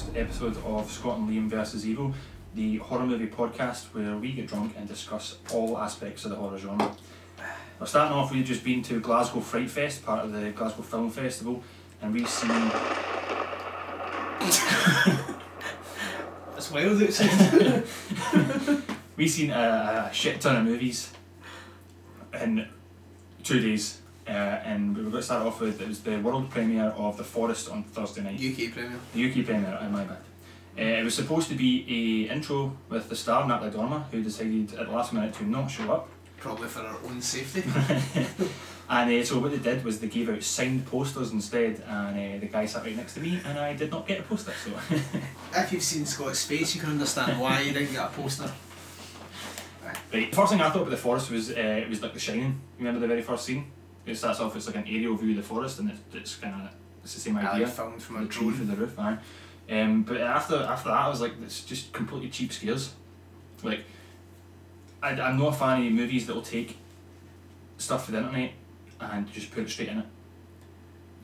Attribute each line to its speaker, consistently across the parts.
Speaker 1: first episode of Scott and Liam versus Evil, the horror movie podcast where we get drunk and discuss all aspects of the horror genre. We're starting off, we've just been to Glasgow Fright Fest, part of the Glasgow Film Festival, and we've seen.
Speaker 2: That's wild outside.
Speaker 1: We've seen a, a shit ton of movies in two days, uh, and we were going to start off with it was the world premiere of The Forest on Thursday night.
Speaker 2: UK Premier.
Speaker 1: The UK premiere, in my bad. Uh, it was supposed to be a intro with the star Natalie Dormer, who decided at the last minute to not show up.
Speaker 2: Probably for our own safety.
Speaker 1: and uh, so what they did was they gave out signed posters instead, and uh, the guy sat right next to me, and I did not get a poster. So
Speaker 2: if you've seen Scott's face, you can understand why you didn't get a poster.
Speaker 1: right, first thing I thought about the forest was uh, it was like The Shining. You remember the very first scene? It starts off it's like an aerial view of the forest, and it's, it's kind of it's the same
Speaker 2: I
Speaker 1: idea.
Speaker 2: like filmed from a drone.
Speaker 1: through the roof, aye. Um, but after after that, I was like, it's just completely cheap scares. Like, I, I'm not a fan of movies that will take stuff from the internet and just put it straight in it.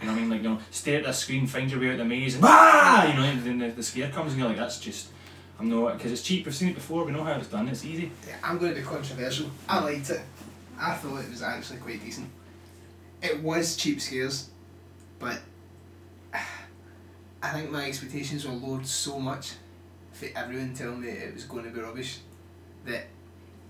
Speaker 1: You know what I mean? Like, you know, stare at the screen, find your way out of the maze, and ah, you know, and then the, the scare comes, and you're like, that's just, I'm not, because it's cheap. We've seen it before. We know how it's done. It's easy.
Speaker 2: Yeah, I'm going to be controversial. I liked it. I thought it was actually quite decent. It was cheap scares, but I think my expectations were lowered so much for everyone telling me it was going to be rubbish that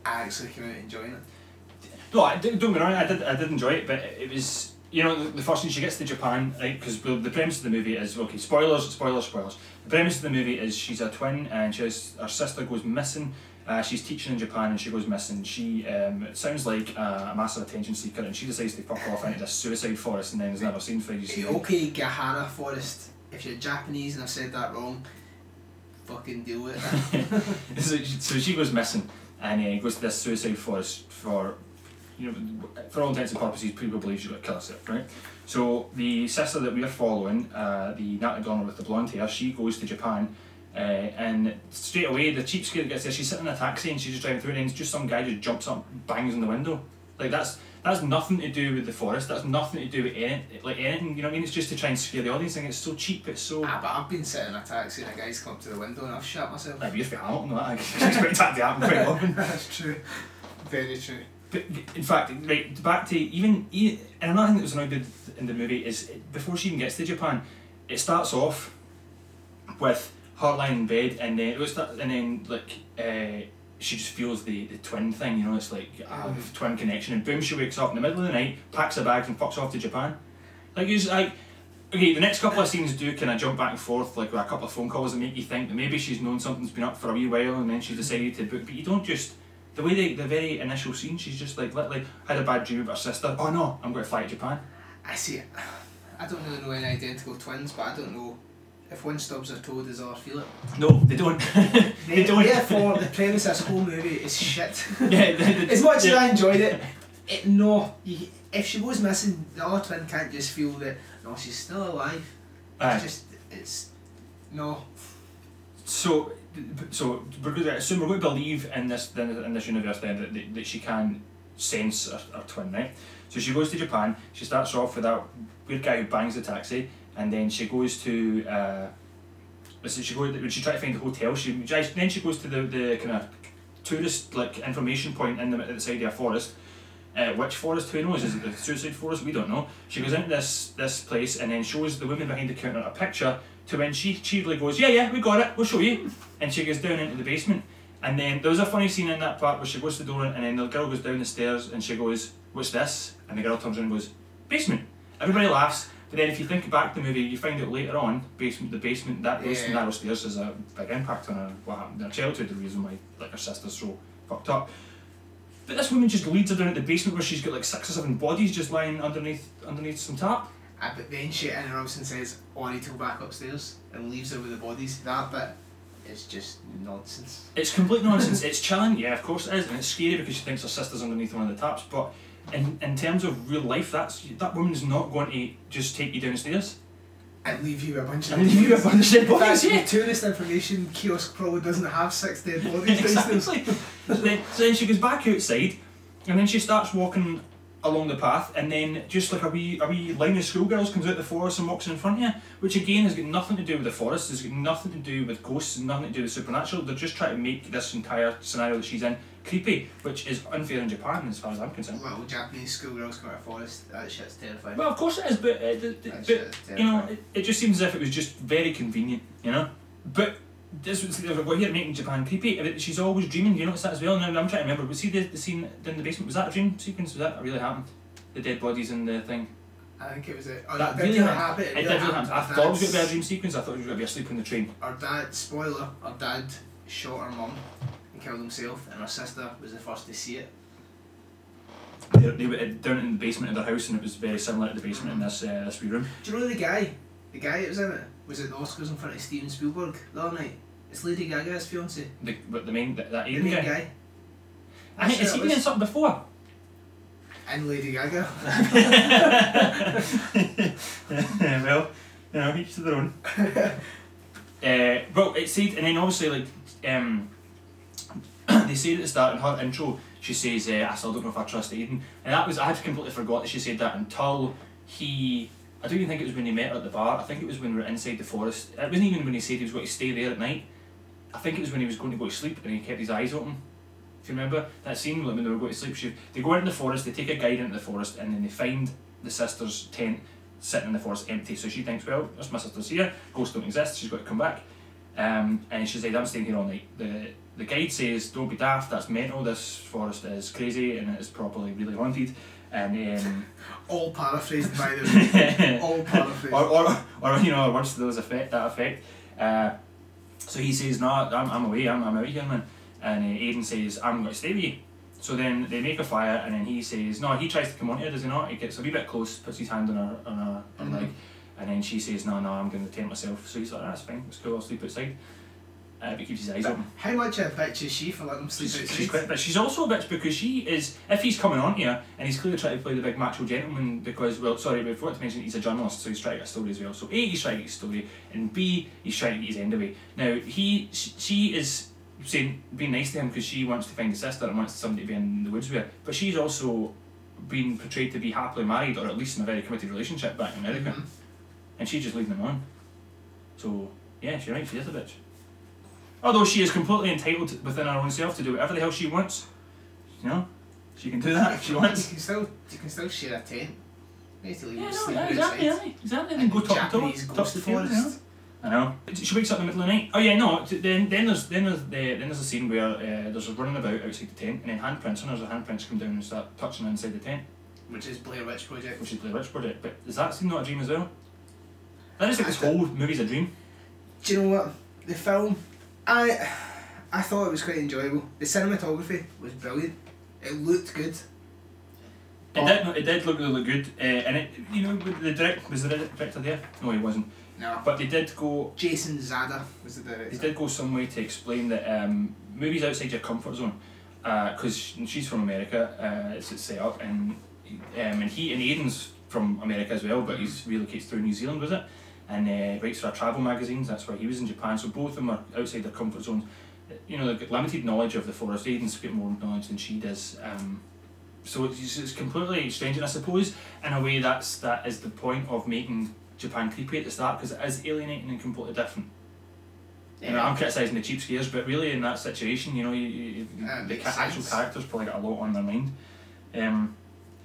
Speaker 2: I actually came out enjoying it.
Speaker 1: No, I, don't get me wrong. I did, I did enjoy it, but it was, you know, the, the first thing she gets to Japan, right? Because the, the premise of the movie is okay. Spoilers, spoilers, spoilers. The premise of the movie is she's a twin, and she has, her sister goes missing. Uh, she's teaching in Japan, and she goes missing. She um, it sounds like a, a massive attention seeker, and she decides to fuck off into this suicide forest, and then is never seen for.
Speaker 2: Aokigahara Forest. If you're Japanese and I've said that wrong, fucking deal with it.
Speaker 1: so, she- so she goes missing and uh, goes to this suicide forest for, you know, for all intents and purposes, people believe she got killed herself, right? So the sister that we are following, uh, the Dormer with the blonde hair, she goes to Japan. Uh, and straight away, the cheap that gets there. She's sitting in a taxi and she's just driving through, it and just some guy just jumps up, bangs on the window. Like that's that's nothing to do with the forest. That's nothing to do with any, like anything. You know what I mean? It's just to try and scare the audience. And it's so cheap. It's so.
Speaker 2: ah, but I've been sitting in a taxi and a guy's come up to the window and I've shot myself.
Speaker 1: Like, you're Hamilton, that I expect that to happen quite often.
Speaker 2: That's true. Very true.
Speaker 1: But in fact, right back to even, and another thing that was annoyed with in the movie is before she even gets to Japan, it starts off with her lying in bed, and then it was that, and then like uh, she just feels the, the twin thing, you know, it's like a
Speaker 2: Mm.
Speaker 1: twin connection, and boom, she wakes up in the middle of the night, packs her bags, and fucks off to Japan. Like it's like. Okay, the next couple of scenes do kind of jump back and forth, like with a couple of phone calls that make you think that maybe she's known something's been up for a wee while and then she's decided to book. But you don't just the way they, the very initial scene, she's just like literally had a bad dream about her sister. Oh no, I'm going to fly to Japan.
Speaker 2: I see it. I don't really know any identical twins, but I don't know if one stubs her toe, does the other feel it?
Speaker 1: No, they don't. they don't.
Speaker 2: Therefore, the premise of this whole movie is shit.
Speaker 1: yeah, they, they,
Speaker 2: as much as. I enjoyed it, it no. You, if she goes missing, the other twin can't just feel that no, she's still alive.
Speaker 1: Aye.
Speaker 2: It's just it's no.
Speaker 1: So, so we're going to assume we're going to believe in this in this universe then that, that, that she can sense her, her twin, right? So she goes to Japan. She starts off with that weird guy who bangs the taxi, and then she goes to. Uh, so she goes when she tries to find a hotel. She then she goes to the, the kind of tourist like information point in the at the side of a forest. Uh, which forest? Who knows? Is it the suicide forest? We don't know. She goes into this this place and then shows the woman behind the counter a picture. To when she cheerily goes, yeah, yeah, we got it. We'll show you. And she goes down into the basement. And then there was a funny scene in that part where she goes to the door and then the girl goes down the stairs and she goes, what's this? And the girl turns around and goes, basement. Everybody laughs. But then if you think back to the movie, you find out later on, basement, the basement, that
Speaker 2: Yeah.
Speaker 1: narrow stairs has a big impact on her, what happened in her childhood, the reason why like her sister's so fucked up. But this woman just leads her down to the basement where she's got like six or seven bodies just lying underneath underneath some tap.
Speaker 2: Ah, but then she interrupts and says, "Oh, I need to go back upstairs," and leaves her with the bodies. That bit is just nonsense.
Speaker 1: It's complete nonsense. it's chilling, yeah, of course it is, and it's scary because she thinks her sister's underneath one of the taps. But in, in terms of real life, that's that woman's not going to just take you downstairs
Speaker 2: And leave you a bunch of
Speaker 1: and leave you a bunch of dead
Speaker 2: In
Speaker 1: bodies.
Speaker 2: fact,
Speaker 1: Yeah.
Speaker 2: the tourist information kiosk probably doesn't have six dead bodies
Speaker 1: exactly. so, then, so then she goes back outside, and then she starts walking along the path, and then just like a wee a wee line of schoolgirls comes out the forest and walks in front of you, which again has got nothing to do with the forest. It's got nothing to do with ghosts nothing to do with supernatural. They're just trying to make this entire scenario that she's in creepy, which is unfair in Japan as far as I'm concerned.
Speaker 2: Well, Japanese schoolgirls come out of forest. That shit's terrifying.
Speaker 1: Well, of course it is, but uh, the, the, but you know, it, it just seems as if it was just very convenient, you know. But this was we're here making Japan creepy. She's always dreaming. You notice that as well. Now I'm trying to remember. Was see the, the scene in the basement? Was that a dream sequence? Was that really happened? The dead bodies in the thing.
Speaker 2: I think it was a. Oh,
Speaker 1: That
Speaker 2: that
Speaker 1: really happened.
Speaker 2: happen.
Speaker 1: It did really happen. I thought it was going to be a dream sequence. I thought it was going to be asleep on the train.
Speaker 2: Our dad, spoiler, our dad shot our mum and killed himself, and our sister was the first to see it.
Speaker 1: They, they were down in the basement of their house, and it was very similar to the basement in this uh, this wee room.
Speaker 2: Do you know the guy? The guy that was in it was at the Oscars in front of Steven Spielberg the other night. It's Lady Gaga's fiance.
Speaker 1: The but the main that, that
Speaker 2: The main
Speaker 1: guy.
Speaker 2: guy.
Speaker 1: I think has he been in something before?
Speaker 2: And Lady Gaga.
Speaker 1: well, you know, each to their own. uh, well, it said, and then obviously, like, um, they said at the start in her intro, she says, uh, I still don't know if I trust Aiden. And that was, I had completely forgot that she said that until he, I don't even think it was when he met her at the bar, I think it was when we were inside the forest. It wasn't even when he said he was going to stay there at night. I think it was when he was going to go to sleep and he kept his eyes open. If you remember that scene when they were going to sleep, she, they go out in the forest, they take a guide into the forest, and then they find the sister's tent sitting in the forest empty. So she thinks, well, there's my sister's here, ghosts don't exist, she's got to come back. Um, and she said, I'm staying here all night. The the guide says, don't be daft, that's mental, this forest is crazy and it is probably really haunted. And um,
Speaker 2: All paraphrased by the way. All paraphrased.
Speaker 1: or, or, or you know, words to those effect that effect. Uh, so he says, "No, I'm, I'm away. I'm, I'm out here, man." And uh, Aiden says, "I'm going to stay with you." So then they make a fire, and then he says, "No." He tries to come on here, does he not? He gets a wee bit close, puts his hand on her on her, her
Speaker 2: Mhm.
Speaker 1: leg, and then she says, "No, no, I'm going to tent myself." So he's like, "That's fine. It's cool. I'll sleep outside." Uh, but keeps his eyes
Speaker 2: But
Speaker 1: open.
Speaker 2: how much of a bitch is she for letting him sleep
Speaker 1: She's,
Speaker 2: outside?
Speaker 1: she's quite, but she's also a bitch because she is. If he's coming on here and he's clearly trying to play the big macho gentleman because, well, sorry, we forgot to mention he's a journalist, so he's trying to get a story as well. So A, he's trying to get his story, and B, he's trying to get his end away. Now he, she, she is saying being nice to him because she wants to find a sister and wants somebody to be in the woods with her, but she's also being portrayed to be happily married or at least in a very committed relationship back in America,
Speaker 2: Mhm.
Speaker 1: And she's just leaving him on. So yeah, she's right. She is a bitch. Although she is completely entitled to- within her own self to do whatever the hell she wants, you know, she can do that if she wants.
Speaker 2: You can still, you can still share a tent. You need to leave
Speaker 1: Yeah,
Speaker 2: him
Speaker 1: no, yeah, exactly, yeah, exactly.
Speaker 2: And
Speaker 1: go top to toe,
Speaker 2: Japanese
Speaker 1: top
Speaker 2: ghost
Speaker 1: to tail, you know.
Speaker 2: forest.
Speaker 1: I know. She wakes up in the middle of the night. Oh yeah, no. Then then there's then there's the then there's a scene where uh, there's a running about outside the tent, and then handprints, and there's a handprints come down and start touching inside the tent,
Speaker 2: Which is Blair Witch Project.
Speaker 1: which is Blair Witch Project. But is that scene not a dream as well? I just think this whole movie's a dream.
Speaker 2: Do you know what? The film, I, I thought it was quite enjoyable. The cinematography was brilliant. It looked good.
Speaker 1: It did, it did look really good, uh, and it, you know, the direct was the director there? No, he wasn't.
Speaker 2: No.
Speaker 1: But they did go,
Speaker 2: Jason Zada was the director.
Speaker 1: they did go some way to explain that um, movies outside your comfort zone, because she's from America, uh, it's, it's set up, and um, and he and Aiden's from America as well, but he's relocates through New Zealand with it, and uh, writes for travel magazines. That's why he was in Japan. So both of them are outside their comfort zones. You know, they've got limited knowledge of the forest. Aiden's got more knowledge than she does. Um, so it's, it's completely strange, and I suppose in a way that's that is the point of making Japan creepy at the start because it is alienating and completely different. You know, I'm criticising the cheap scares, but really in that situation, you know, you, you,
Speaker 2: Uh,
Speaker 1: the ca- actual characters probably got a lot on their mind. Um,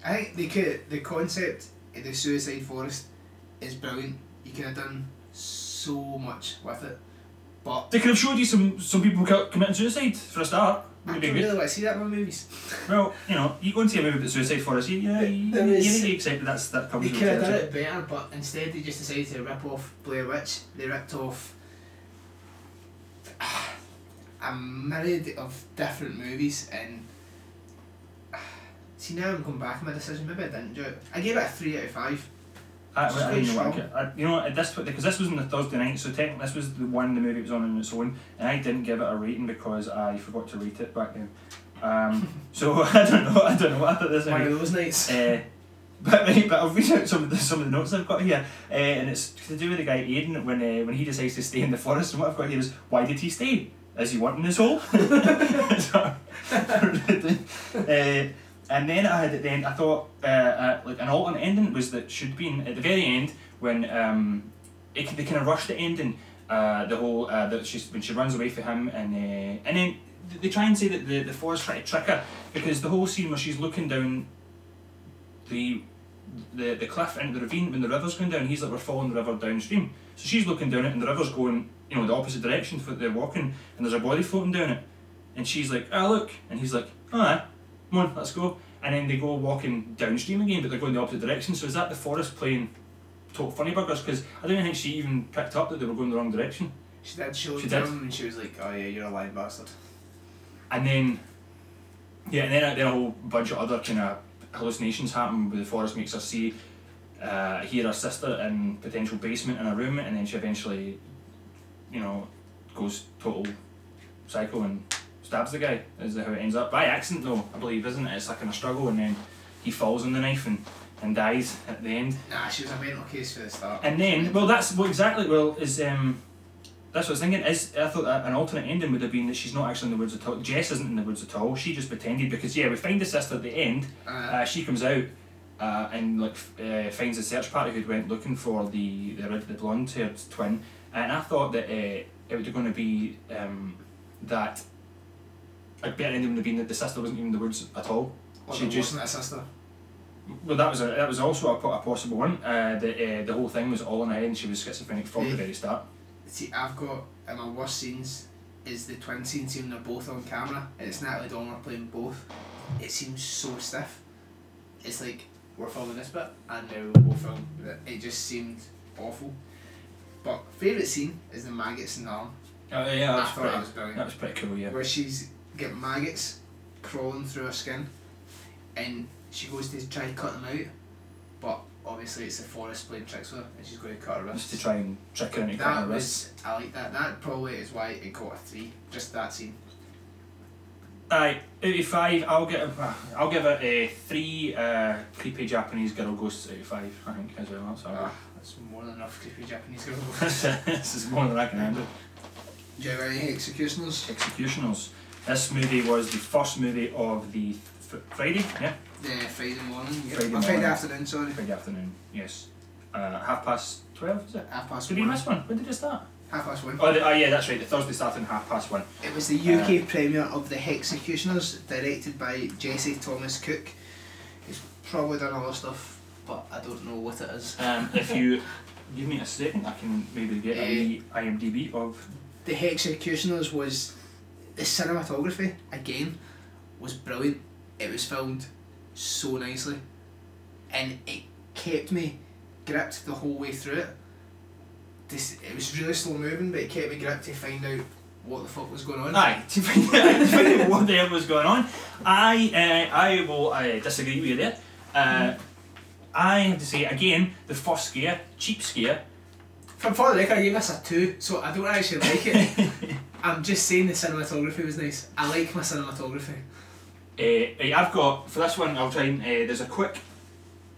Speaker 2: I think could, the concept of the Suicide Forest is brilliant. You could have done so much with it. But
Speaker 1: they could have showed you some some people co- committing suicide for a start.
Speaker 2: I don't
Speaker 1: have been good.
Speaker 2: really want to see that in my movies.
Speaker 1: Well, you know, you go and see a movie about suicide forest, you, yeah, you, you need to accept that that's, that comes
Speaker 2: They
Speaker 1: with
Speaker 2: could have done it better, but instead they just decided to rip off Blair Witch. They ripped off a myriad of different movies and see now I'm going back on my decision. Maybe I didn't enjoy it. I gave it a three out of five.
Speaker 1: I, I,
Speaker 2: quite
Speaker 1: didn't know I, I, you know, at this because this was on the Thursday night, so technically this was the one the movie was on on its own, and I didn't give it a rating because I forgot to rate it back then. Um, so I don't know, I don't know what I thought this.
Speaker 2: One of those nights.
Speaker 1: Uh, but right, but I'll read out some of the some of the notes I've got here, uh, and it's to do with the guy Aiden when uh, when he decides to stay in the forest. And what I've got here is why did he stay? Is he wanting his hole? Uh, And then I had at the end, I thought uh, uh, like an alternate ending was that should be at the very end when um, it they kind of rushed the ending. Uh, the whole uh, that she's when she runs away from him and uh, and then they try and say that the the forest try to trick her because the whole scene where she's looking down the the the cliff into the ravine when the river's going down, he's like we're following the river downstream. So she's looking down it and the river's going you know the opposite direction for they're walking and there's a body floating down it, and she's like ah look and he's like alright come on let's go and then they go walking downstream again but they're going the opposite direction. So is that the forest playing total funny buggers? Because I don't think she even picked up that they were going the wrong direction.
Speaker 2: She did
Speaker 1: She
Speaker 2: to
Speaker 1: did.
Speaker 2: him and she was like, oh yeah, you're a lying bastard.
Speaker 1: And then, yeah, and then, then a whole bunch of other kind of hallucinations happen where the forest makes her see, uh, hear her sister in potential basement in a room, and then she eventually, you know, goes total psycho and stabs the guy. Is how it ends up by accident though, I believe, isn't it? It's like in a struggle, and then he falls on the knife and, and dies at the end.
Speaker 2: Nah, she was a mental case for the start.
Speaker 1: And then, well, that's well exactly. Well, is um, that's what I was thinking. Is I thought that an alternate ending would have been that she's not actually in the woods at all. Jess isn't in the woods at all. She just pretended because yeah, we find the sister at the end.
Speaker 2: Uh,
Speaker 1: Uh, she comes out uh, and like uh, finds the search party who'd went looking for the the red the blonde haired twin. And I thought that uh, it was going to be um, that. A better ending would have been that the sister wasn't even in the woods at all.
Speaker 2: well,
Speaker 1: she just-
Speaker 2: wasn't a sister.
Speaker 1: Well, that was a, that was also a, a possible one. Uh, the uh, the whole thing was all in her head, and she was schizophrenic from the very start.
Speaker 2: See, I've got in my worst scenes is the twin scene scene they're both on camera and it's Natalie Dormer playing both. It seems so stiff. It's like we're filming this bit and now we'll go film. It just seemed awful. But favourite scene is the maggots in the arm.
Speaker 1: Oh yeah,
Speaker 2: I thought that was brilliant.
Speaker 1: that was pretty cool. Yeah.
Speaker 2: Where she's got maggots crawling through her skin and she goes to try to cut them out but obviously it's the forest playing tricks with her and she's going to cut her
Speaker 1: Just to try and trick her into
Speaker 2: That
Speaker 1: cutting her wrists.
Speaker 2: was I like that. That probably is why it got a three. Just that scene.
Speaker 1: Aye, eighty-five. I'll get a, I'll give it a three uh, creepy Japanese girl ghosts out of five. I think as well. That's.
Speaker 2: Ah, that's more than enough creepy Japanese girl.
Speaker 1: this is more than I can handle.
Speaker 2: Do you have any executioners?
Speaker 1: Executionals. This movie was the first movie of the f- Friday, yeah,
Speaker 2: Yeah, Friday morning. Yeah.
Speaker 1: Friday
Speaker 2: oh, Friday
Speaker 1: morning.
Speaker 2: afternoon, sorry.
Speaker 1: Friday afternoon. Yes, uh, half past twelve. Is it?
Speaker 2: Half past
Speaker 1: Did we
Speaker 2: one.
Speaker 1: miss one? When did it start?
Speaker 2: Half past one.
Speaker 1: Oh, the, oh yeah, that's right. The Thursday starting half past one.
Speaker 2: It was the UK premiere of The Hexecutioners, directed by Jesse Thomas Cook. He's probably done other stuff, but I don't know what it is.
Speaker 1: Um, if you give me a second, I can maybe get a wee IMDb of.
Speaker 2: The Hexecutioners was the cinematography again was brilliant. It was filmed so nicely, and it kept me gripped the whole way through it. This it was really slow moving, but it kept me gripped to find out what the fuck was going on.
Speaker 1: Aye, to find out, to find out what the hell was going on. I uh, I will uh, disagree with you there. Uh, I have to say again, the first scare, cheap scare.
Speaker 2: From for the record, I gave this a two, so I don't actually like it. I'm just saying the cinematography was nice. I like my cinematography.
Speaker 1: Uh, I've got for this one. I'll try and uh, there's a quick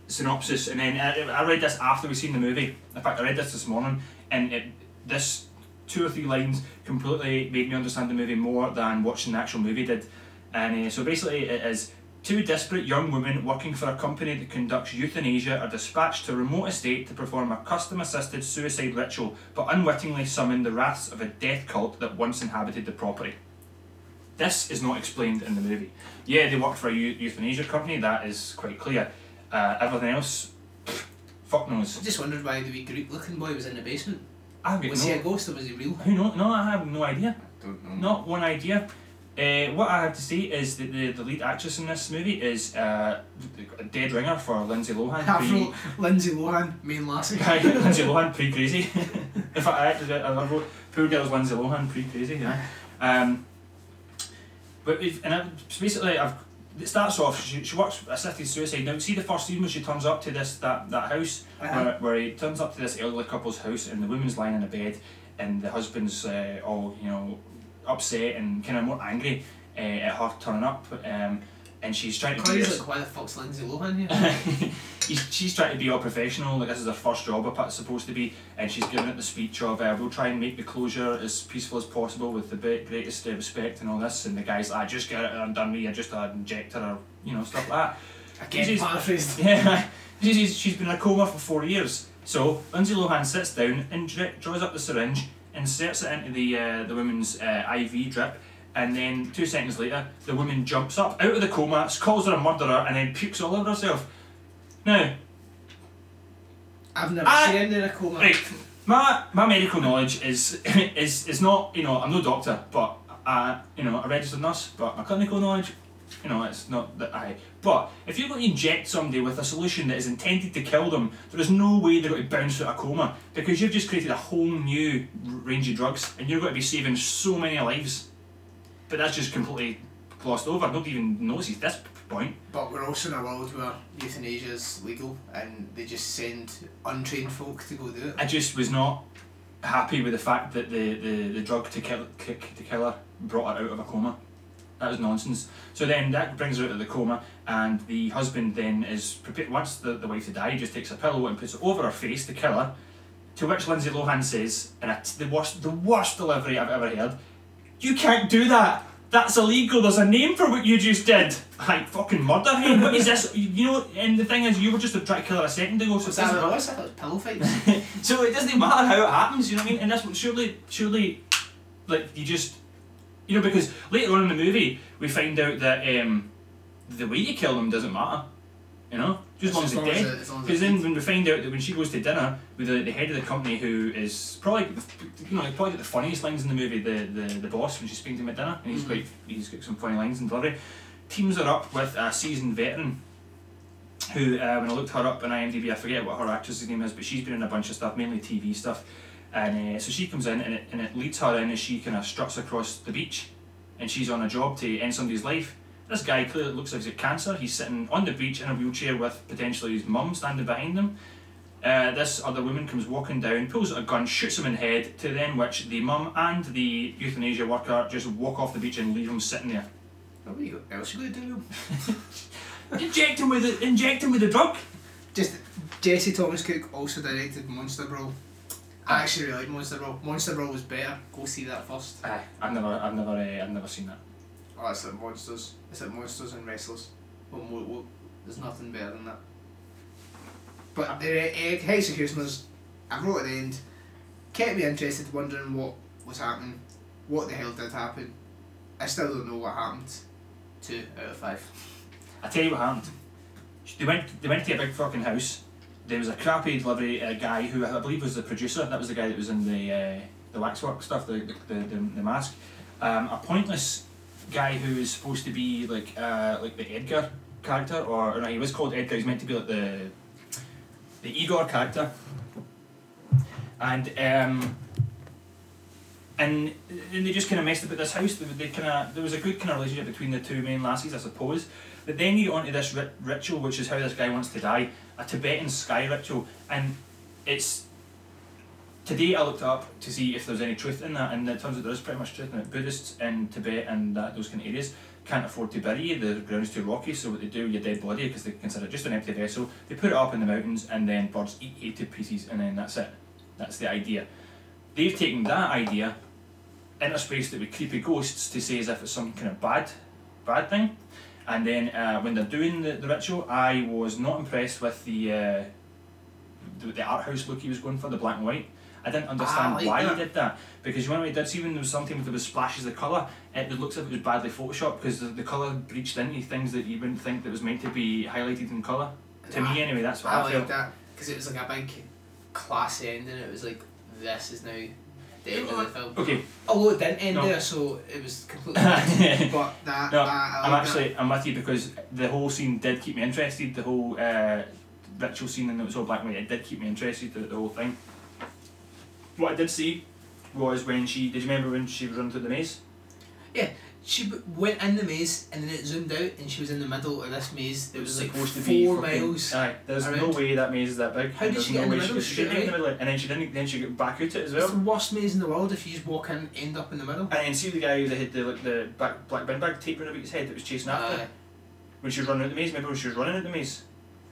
Speaker 1: synopsis, and then I, I read this after we seen the movie. In fact, I read this this morning, and it, this two or three lines completely made me understand the movie more than watching the actual movie did. And uh, so basically, it is two desperate young women working for a company that conducts euthanasia are dispatched to a remote estate to perform a custom-assisted suicide ritual, but unwittingly summon the wraths of a death cult that once inhabited the property. This is not explained in the movie. Yeah, they work for a euthanasia company. That is quite clear. Uh, everything else, pff, fuck knows.
Speaker 2: I just wondered why the wee Greek looking boy was in the basement.
Speaker 1: I've
Speaker 2: Was
Speaker 1: no.
Speaker 2: he a ghost or was he real?
Speaker 1: Who know? No, I have no idea.
Speaker 2: don't know.
Speaker 1: Not one idea. Uh, what I have to say is that the, the lead actress in this movie is uh, a dead ringer for Lindsay Lohan.
Speaker 2: Afro, Lindsay Lohan, main lassie.
Speaker 1: Pre- Lindsay Lohan, pre crazy. in fact, I actually I wrote poor girl's Lindsay Lohan, pre crazy. Yeah. Um, but if, and basically, I've, it starts off. She, she works assisted suicide. Now, see the first scene when she turns up to this that that house
Speaker 2: Uh-huh.
Speaker 1: where, where he turns up to this elderly couple's house and the woman's lying in a bed and the husband's uh, all you know upset and kind of more angry uh, at her turning up um, and she's trying to do
Speaker 2: Corey's
Speaker 1: this
Speaker 2: like, why the fuck's Lindsay Lohan here?
Speaker 1: he's, she's trying to be all professional, like this is her first job, it's supposed to be, and she's giving it the speech of, uh, we'll try and make the closure as peaceful as possible with the greatest uh, respect and all this, and the guy's like, I just get it undone me, I just uh, inject her, or, you know, stuff like that.
Speaker 2: Again,
Speaker 1: She's-
Speaker 2: paraphrased.
Speaker 1: Yeah, she's, she's been in a coma for four years. So Lindsay Lohan sits down and draws up the syringe, inserts it into the uh, the woman's uh, IV drip, and then two seconds later, the woman jumps up out of the coma, calls her a murderer, and then pukes all over herself. Now,
Speaker 2: I've never
Speaker 1: I-
Speaker 2: seen in a coma.
Speaker 1: right, my my medical knowledge is is is not you know I'm no doctor, but I you know a registered nurse, but my clinical knowledge, you know, it's not that high. But if you're going to inject somebody with a solution that is intended to kill them, there is no way they're going to bounce out of a coma because you've just created a whole new range of drugs, and you're going to be saving so many lives. But that's just completely glossed over. Nobody even notices this point.
Speaker 2: But we're also in a world where euthanasia is legal and they just send untrained folk to go do it.
Speaker 1: I just was not happy with the fact that the, the, the drug to kill ki- to kill her brought her out of a coma. That was nonsense. So then that brings her out of the coma, and the husband then is prepared. once the, the wife to die, he just takes a pillow and puts it over her face to kill her. To which Lindsay Lohan says, and it's the worst, the worst delivery I've ever heard. You can't do that. That's illegal. There's a name for what you just did. Like fucking murder. Hey, what is this? You know, and the thing is, you were just trying to kill her a second ago. So
Speaker 2: Was
Speaker 1: it
Speaker 2: that
Speaker 1: doesn't matter.
Speaker 2: was? I thought it was pillow fights.
Speaker 1: so it doesn't matter how it happens, you know what I mean? And that's what surely, surely, like you just, you know, because later on in the movie we find out that um, the way you kill them doesn't matter, you know, just as long as they're dead.
Speaker 2: it- as long as
Speaker 1: Because then when we find out that when she goes to dinner with the, the head of the company who is probably the, you know probably got the funniest lines in the movie the, the, the boss when she's speaking to him at dinner and he's
Speaker 2: Mhm.
Speaker 1: quite he's got some funny lines in delivery. Teams her up with a seasoned veteran who uh, when I looked her up on IMDb I forget what her actress's name is but she's been in a bunch of stuff mainly TV stuff. And uh, so she comes in and it, and it leads her in as she kind of struts across the beach and she's on a job to end somebody's life this guy clearly looks like he's got cancer. He's sitting on the beach in a wheelchair with potentially his mum standing behind him. Uh, this other woman comes walking down, pulls out a gun, shoots him in the head, to then which the mum and the euthanasia worker just walk off the beach and leave him sitting there.
Speaker 2: What were you else going to do?
Speaker 1: inject him with the inject him with the drug.
Speaker 2: Just Jesse Thomas Cook also directed Monster Brawl. I actually really like Monster Brawl. Monster Brawl was better. Go see that first.
Speaker 1: Aye, I've never, I've never, uh, I've never seen that.
Speaker 2: Oh, it's like monsters. It's like monsters and wrestlers. Well, more, there's nothing better than that. But the uh, Hexecutioners, I wrote at the end, kept me interested, wondering what was happening, what the hell did happen. I still don't know what happened. Two out of five.
Speaker 1: I tell you what happened. They went, they went to a big fucking house. There was a crappy delivery uh, guy who I believe was the producer. That was the guy that was in the uh, the waxwork stuff, the the, the, the, the mask. Um, a pointless guy who is supposed to be like uh, like the Edgar character, or, or no, he was called Edgar. He's meant to be like the the Igor character. And um, and and they just kind of messed up at this house. They, they kind of there was a good kind of relationship between the two main lassies, I suppose. But then you get onto this rit- ritual, which is how this guy wants to die, a Tibetan sky ritual, and it's. Today I looked up to see if there's any truth in that, and it turns out there is pretty much truth in it. Buddhists in Tibet and that, those kind of areas can't afford to bury you. The ground is too rocky, so what they do, your dead body, because they consider it just an empty vessel, they put it up in the mountains, and then birds eat it to pieces, and then that's it. That's the idea. They've taken that idea, interspaced it with creepy ghosts to say as if it's some kind of bad, bad thing. And then uh, when they're doing the, the ritual, I was not impressed with the, uh, the the art house look he was going for, the black and white. I didn't understand
Speaker 2: Ah, like
Speaker 1: why
Speaker 2: that.
Speaker 1: he did that because you know what he did see when there was something with there was splashes of colour, it looks like it was badly photoshopped because the, the colour breached into things that you wouldn't think that was meant to be highlighted in colour. To me, anyway, that's what I,
Speaker 2: I like
Speaker 1: felt.
Speaker 2: that because it was like a big classy ending. It was like this is now the end of the film.
Speaker 1: Okay,
Speaker 2: Although it didn't end
Speaker 1: No.
Speaker 2: there, so it was completely. but that,
Speaker 1: No,
Speaker 2: that I
Speaker 1: I'm
Speaker 2: like
Speaker 1: actually I'm with you because the whole scene did keep me interested. The whole uh, ritual scene and it was all black and white. It did keep me interested. The, the whole thing. What I did see was when she. Did you remember when she was running through the maze?
Speaker 2: Yeah, she b- went in the maze and then it zoomed out and she was in the middle of this maze that was like
Speaker 1: supposed to be
Speaker 2: four miles.
Speaker 1: Aye, there's no way that maze is that big.
Speaker 2: How did she get
Speaker 1: no
Speaker 2: in the
Speaker 1: She,
Speaker 2: straight
Speaker 1: in the middle, and then she didn't. Then she got back out it as well.
Speaker 2: It's the worst maze in the world if you just walk in, end up in the middle.
Speaker 1: And then see the guy that had the like the back, black bin bag taped around about his head that was chasing after.
Speaker 2: Aye.
Speaker 1: when she was running out the maze. Remember when she was running out the maze?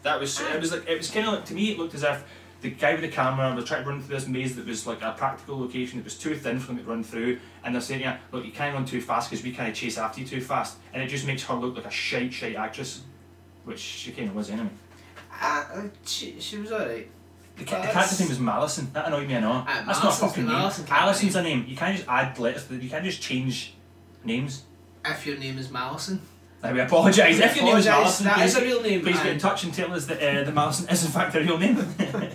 Speaker 1: That was it was like it was kind of like to me it looked as if the guy with the camera was trying to run through this maze that was like a practical location that was too thin for them to run through, and they're saying, "Yeah, look, you can't run too fast because we kind of chase after you too fast," and it just makes her look like a shite, shite actress, which she kind of was anyway.
Speaker 2: Uh, uh, she, she was alright.
Speaker 1: The, ca- the character's name was Malison. That annoyed me, I know.
Speaker 2: Uh,
Speaker 1: That's not a fucking name.
Speaker 2: Malison can't
Speaker 1: a name. You can't just add letters. You can't just change names.
Speaker 2: If your name is Malison.
Speaker 1: Now we apologise. If your name is Malison,
Speaker 2: that
Speaker 1: please,
Speaker 2: is a real name.
Speaker 1: please get in touch and tell us that uh, the Malison is in fact a real name.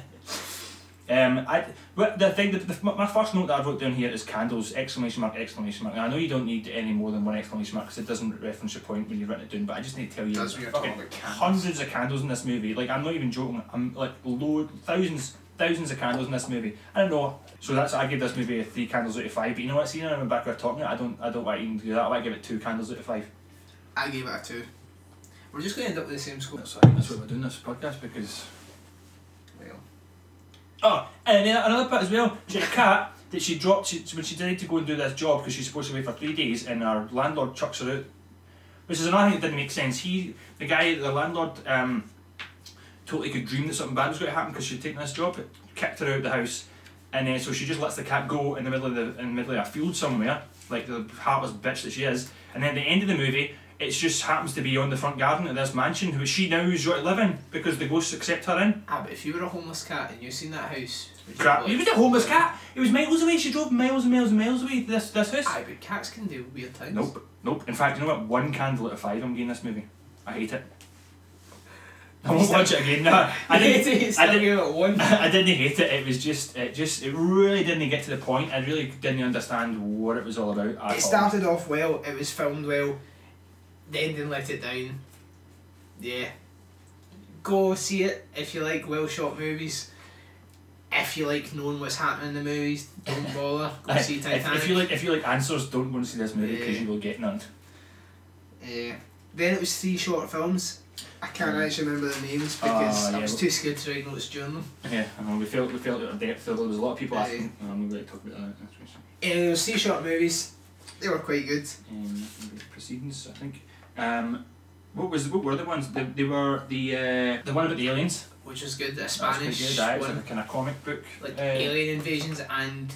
Speaker 1: um, I, the thing, that the, my first note that I wrote down here is candles! Exclamation mark! Exclamation mark! I know you don't need any more than one exclamation mark because it doesn't reference your point when you've written it down. But I just need to tell you, there's fucking
Speaker 2: talking about candles.
Speaker 1: hundreds of candles in this movie. Like I'm not even joking. I'm like load thousands, thousands of candles in this movie. I don't know. So that's I give this movie a three candles out of five. But you know what? See, now I'm back there talking. I don't. I don't want to even do that. I to give it two candles out of five.
Speaker 2: I gave it a two. We're just going to end up with the same score.
Speaker 1: That's. That's why we're doing this podcast because. Oh, and then another part as well. She had a cat that she dropped she, when she decided to go and do this job because she's supposed to be away for three days, and her landlord chucks her out, which is another thing that didn't make sense. He, the guy, the landlord, um, totally could dream that something bad was going to happen because she'd taken this job, It kicked her out of the house, and then so she just lets the cat go in the middle of the in the middle of a field somewhere, like the heartless bitch that she is. And then at the end of the movie, it just happens to be on the front garden of this mansion, which she now is got to live in because the ghosts accept her in.
Speaker 2: ah, but if you were a homeless cat and you seen that house, would you
Speaker 1: Crap. He was a homeless cat. It was miles away. She drove miles and miles and miles away to this, this house.
Speaker 2: Aye, but cats can do weird things.
Speaker 1: Nope. Nope. In fact, you know what? One candle out of five I'm giving this movie. I hate it. I won't watch it again. No, I didn't. I didn't-
Speaker 2: give it one.
Speaker 1: I didn't hate it. It was just, it just, it really didn't get to the point. I really didn't understand what it was all about. At all.
Speaker 2: It started off well. It was filmed well. The ending let it down. Yeah. Go see it if you like well shot movies. If you like knowing what's happening in the movies, don't bother. Go
Speaker 1: If,
Speaker 2: see Titanic.
Speaker 1: if you like, if you like answers, don't go and see this movie because
Speaker 2: Yeah.
Speaker 1: you will get none.
Speaker 2: Uh, then it was three short films. I can't
Speaker 1: Mm.
Speaker 2: actually remember the names because
Speaker 1: Oh,
Speaker 2: I was too scared to write notes during them.
Speaker 1: Yeah, I know, we felt we felt out of depth. There was a lot of people asking. Oh, I'm going to talk about that.
Speaker 2: Anyway, was three short movies. They were quite good.
Speaker 1: um, proceedings. I think. Um, what was what were the ones? They, they were the uh, the one about the aliens.
Speaker 2: Which was good.
Speaker 1: That was
Speaker 2: Spanish
Speaker 1: good. Was
Speaker 2: one.
Speaker 1: like a kind of comic book.
Speaker 2: like
Speaker 1: uh,
Speaker 2: alien invasions and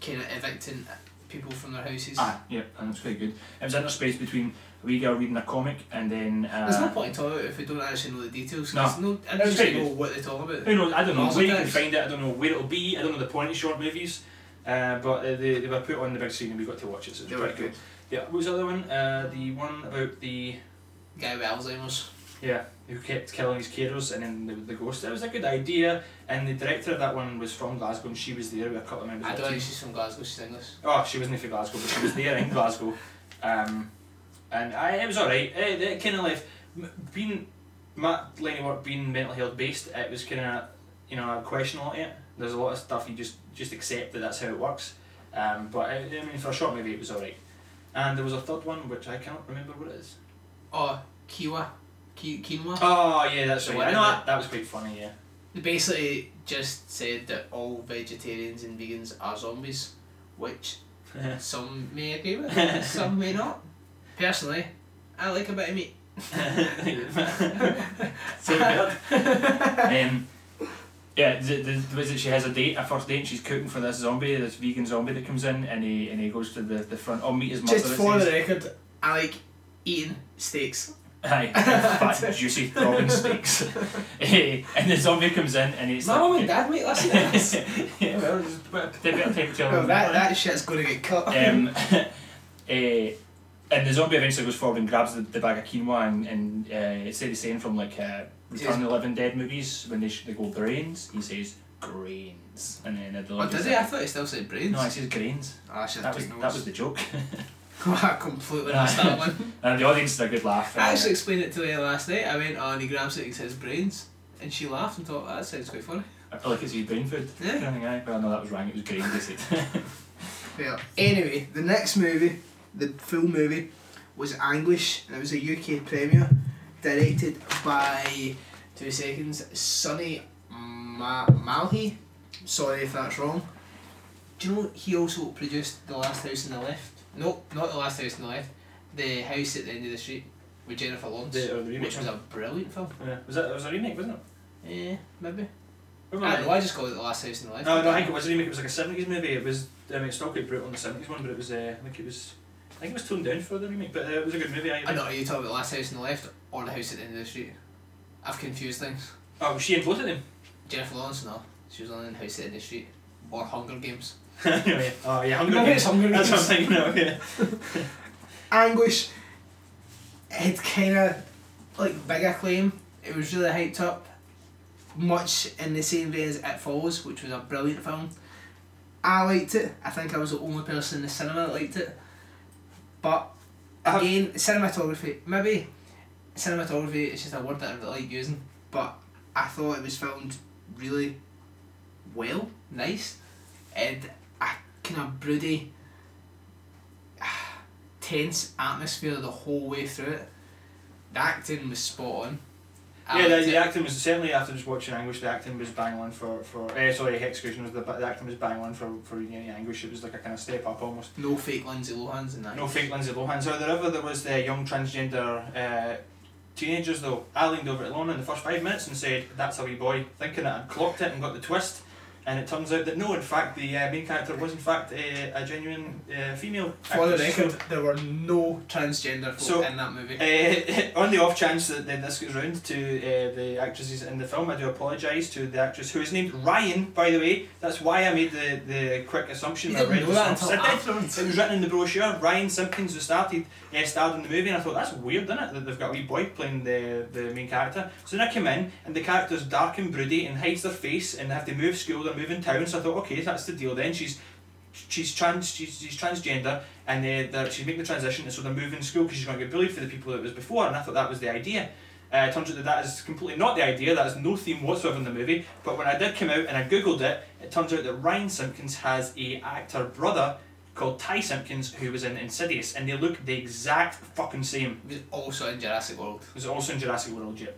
Speaker 2: kind of evicting people from their houses.
Speaker 1: Ah, yeah, and it's quite good. It was interspersed between a wee girl reading a comic and then. Uh,
Speaker 2: There's no point in talking about it if we don't actually know the details. 'cause no, I don't
Speaker 1: was
Speaker 2: know what they talk about.
Speaker 1: Who knows? I don't know where you can find it. I don't know where it'll be. I don't know the point of short movies. Uh, but uh, they, they were put on the big screen and we got to watch it. So it was
Speaker 2: They were
Speaker 1: quite
Speaker 2: good.
Speaker 1: Yeah, what was the other one? Uh, the one about the
Speaker 2: Guy with Alzheimer's.
Speaker 1: yeah who kept killing his carers and then the, the ghost. It was a good idea, and the director of that one was from Glasgow and she was there with a couple of members.
Speaker 2: I
Speaker 1: of the
Speaker 2: don't
Speaker 1: team.
Speaker 2: think she's from Glasgow. She's English.
Speaker 1: Oh, she wasn't from Glasgow, but she was there in Glasgow. Um, and I, it was alright. It, it kind of left. m- Being Matt Lenny work being mental health based, it was kind of, you know, a question on it. There's a lot of stuff you just just accept that that's how it works. Um, but I, I mean, for a short movie, it was alright. And there was a third one which I cannot remember what it is.
Speaker 2: Oh, Kiwa. Ki- quinoa.
Speaker 1: Oh yeah, that's
Speaker 2: So
Speaker 1: right. I know that, that was quite funny. Yeah.
Speaker 2: They basically just said that all vegetarians and vegans are zombies, which some may agree with, some may not. Personally, I like a bit of meat.
Speaker 1: so weird. um, yeah, the, the, was it she has a date, a first date, and she's cooking for this zombie, this vegan zombie that comes in, and he and he goes to the, the front. Oh, meet his mother.
Speaker 2: Just for the record, I like eating steaks.
Speaker 1: Aye, fat, juicy, throbbing steaks. And the zombie comes in, and it's
Speaker 2: My
Speaker 1: like,
Speaker 2: and dad might listen to this.
Speaker 1: yeah, well, just a bit of bit of time to tell
Speaker 2: Well, that, that shit's gonna get cut.
Speaker 1: um, eh, and the zombie eventually goes forward and grabs the, the bag of quinoa and, and uh, it's the saying from like uh, Return of the Living Dead movies when they, sh- they go brains, he says grains. And then the
Speaker 2: oh, did he? I thought he still said brains.
Speaker 1: No, he says grains.
Speaker 2: Ah, I
Speaker 1: That was, that was the joke.
Speaker 2: I completely missed that one.
Speaker 1: and the audience had a good laugh.
Speaker 2: I
Speaker 1: uh,
Speaker 2: actually explained it to her last night. I went, oh, and he grabs it and says brains. And she laughed and thought, that sounds quite funny.
Speaker 1: I feel like it's his brain food.
Speaker 2: Yeah.
Speaker 1: Kind of thing. Well, no, that was wrong. It was grains, they said.
Speaker 2: Yeah. Anyway, the next movie, the full movie, was Anguish and it was a UK premiere, directed by, two seconds, Sonny Ma- Mallhi. Sorry if that's wrong. Do you know he also produced The Last House on the Left? Nope, not The Last House on the Left. The House at the End of the Street with Jennifer Lawrence,
Speaker 1: The, the remake.
Speaker 2: which was a brilliant film.
Speaker 1: yeah. Was that it was a remake, wasn't it?
Speaker 2: Yeah, maybe. I don't know. I just called it the last house in the left.
Speaker 1: No, no, I think it was a remake. It was like a seventies movie. It was. I mean, it's still quite brutal in the seventies one, but it was. Uh, I think it was. I think it was toned down for the remake, but uh, it was a good movie. I,
Speaker 2: I know. Are you talking about the last house on the left or the house at the end of the street? I've confused things.
Speaker 1: Oh, was she in both of them?
Speaker 2: Jennifer Lawrence, no. She was on in House at the end of the street or Hunger Games.
Speaker 1: oh yeah, oh, yeah Hunger
Speaker 2: Maybe
Speaker 1: Games.
Speaker 2: it's Hunger
Speaker 1: That's what I'm
Speaker 2: Games.
Speaker 1: thinking of. Yeah.
Speaker 2: Anguish had kind of like big acclaim. It was really hyped up, much in the same vein as It Follows, which was a brilliant film. I liked it. I think I was the only person in the cinema that liked it. But again, cinematography. Maybe cinematography is just a word that I really like using. But I thought it was filmed really well, nice, and a kind of broody, tense atmosphere the whole way through it. The acting was spot on. I
Speaker 1: Yeah, the,
Speaker 2: liked
Speaker 1: the
Speaker 2: it.
Speaker 1: acting was certainly after just watching Anguish. The acting was bang on for for. Uh, sorry, Hexecution was the the acting was bang on for for Any Anguish. It was like a kind of step up almost.
Speaker 2: no fake Lindsay Lohan's in that.
Speaker 1: No fake Lindsay Lohan. So wherever there was the young transgender uh, teenagers though, I leaned over to Lorna in the first five minutes and said, "That's a wee boy," thinking that I'd clocked it and got the twist. And it turns out that no, in fact, the uh, main character was in fact a, a genuine uh, female.
Speaker 2: For the record, there were no transgender folk
Speaker 1: So-
Speaker 2: in that movie.
Speaker 1: Uh, on the off chance that, this gets round to uh, the actresses in the film, I do apologise to the actress who is named Ryan, by the way. That's why I made the, the quick assumption
Speaker 2: you
Speaker 1: I read
Speaker 2: didn't know that until afterwards.
Speaker 1: It was written in the brochure. Ryan Simpkins, who started, uh, starred in the movie, and I thought that's weird, isn't it? That they've got a wee boy playing the, the main character. So then I came in, and the character's dark and broody and hides their face, and they have to move school, they're moving town. So I thought, okay, that's the deal. Then she's she's trans, she's, she's transgender, and uh, they're, she's making the transition, and so they're moving school because she's going to get bullied for the people that it was before. And I thought that was the idea. Uh, it turns out that that is completely not the idea. That is no theme whatsoever in the movie. But when I did come out and I googled it, it turns out that Ryan Simpkins has a actor brother called Ty Simpkins who was in Insidious, and they look the exact fucking same.
Speaker 2: It was also in Jurassic World.
Speaker 1: It was also in Jurassic World, yet.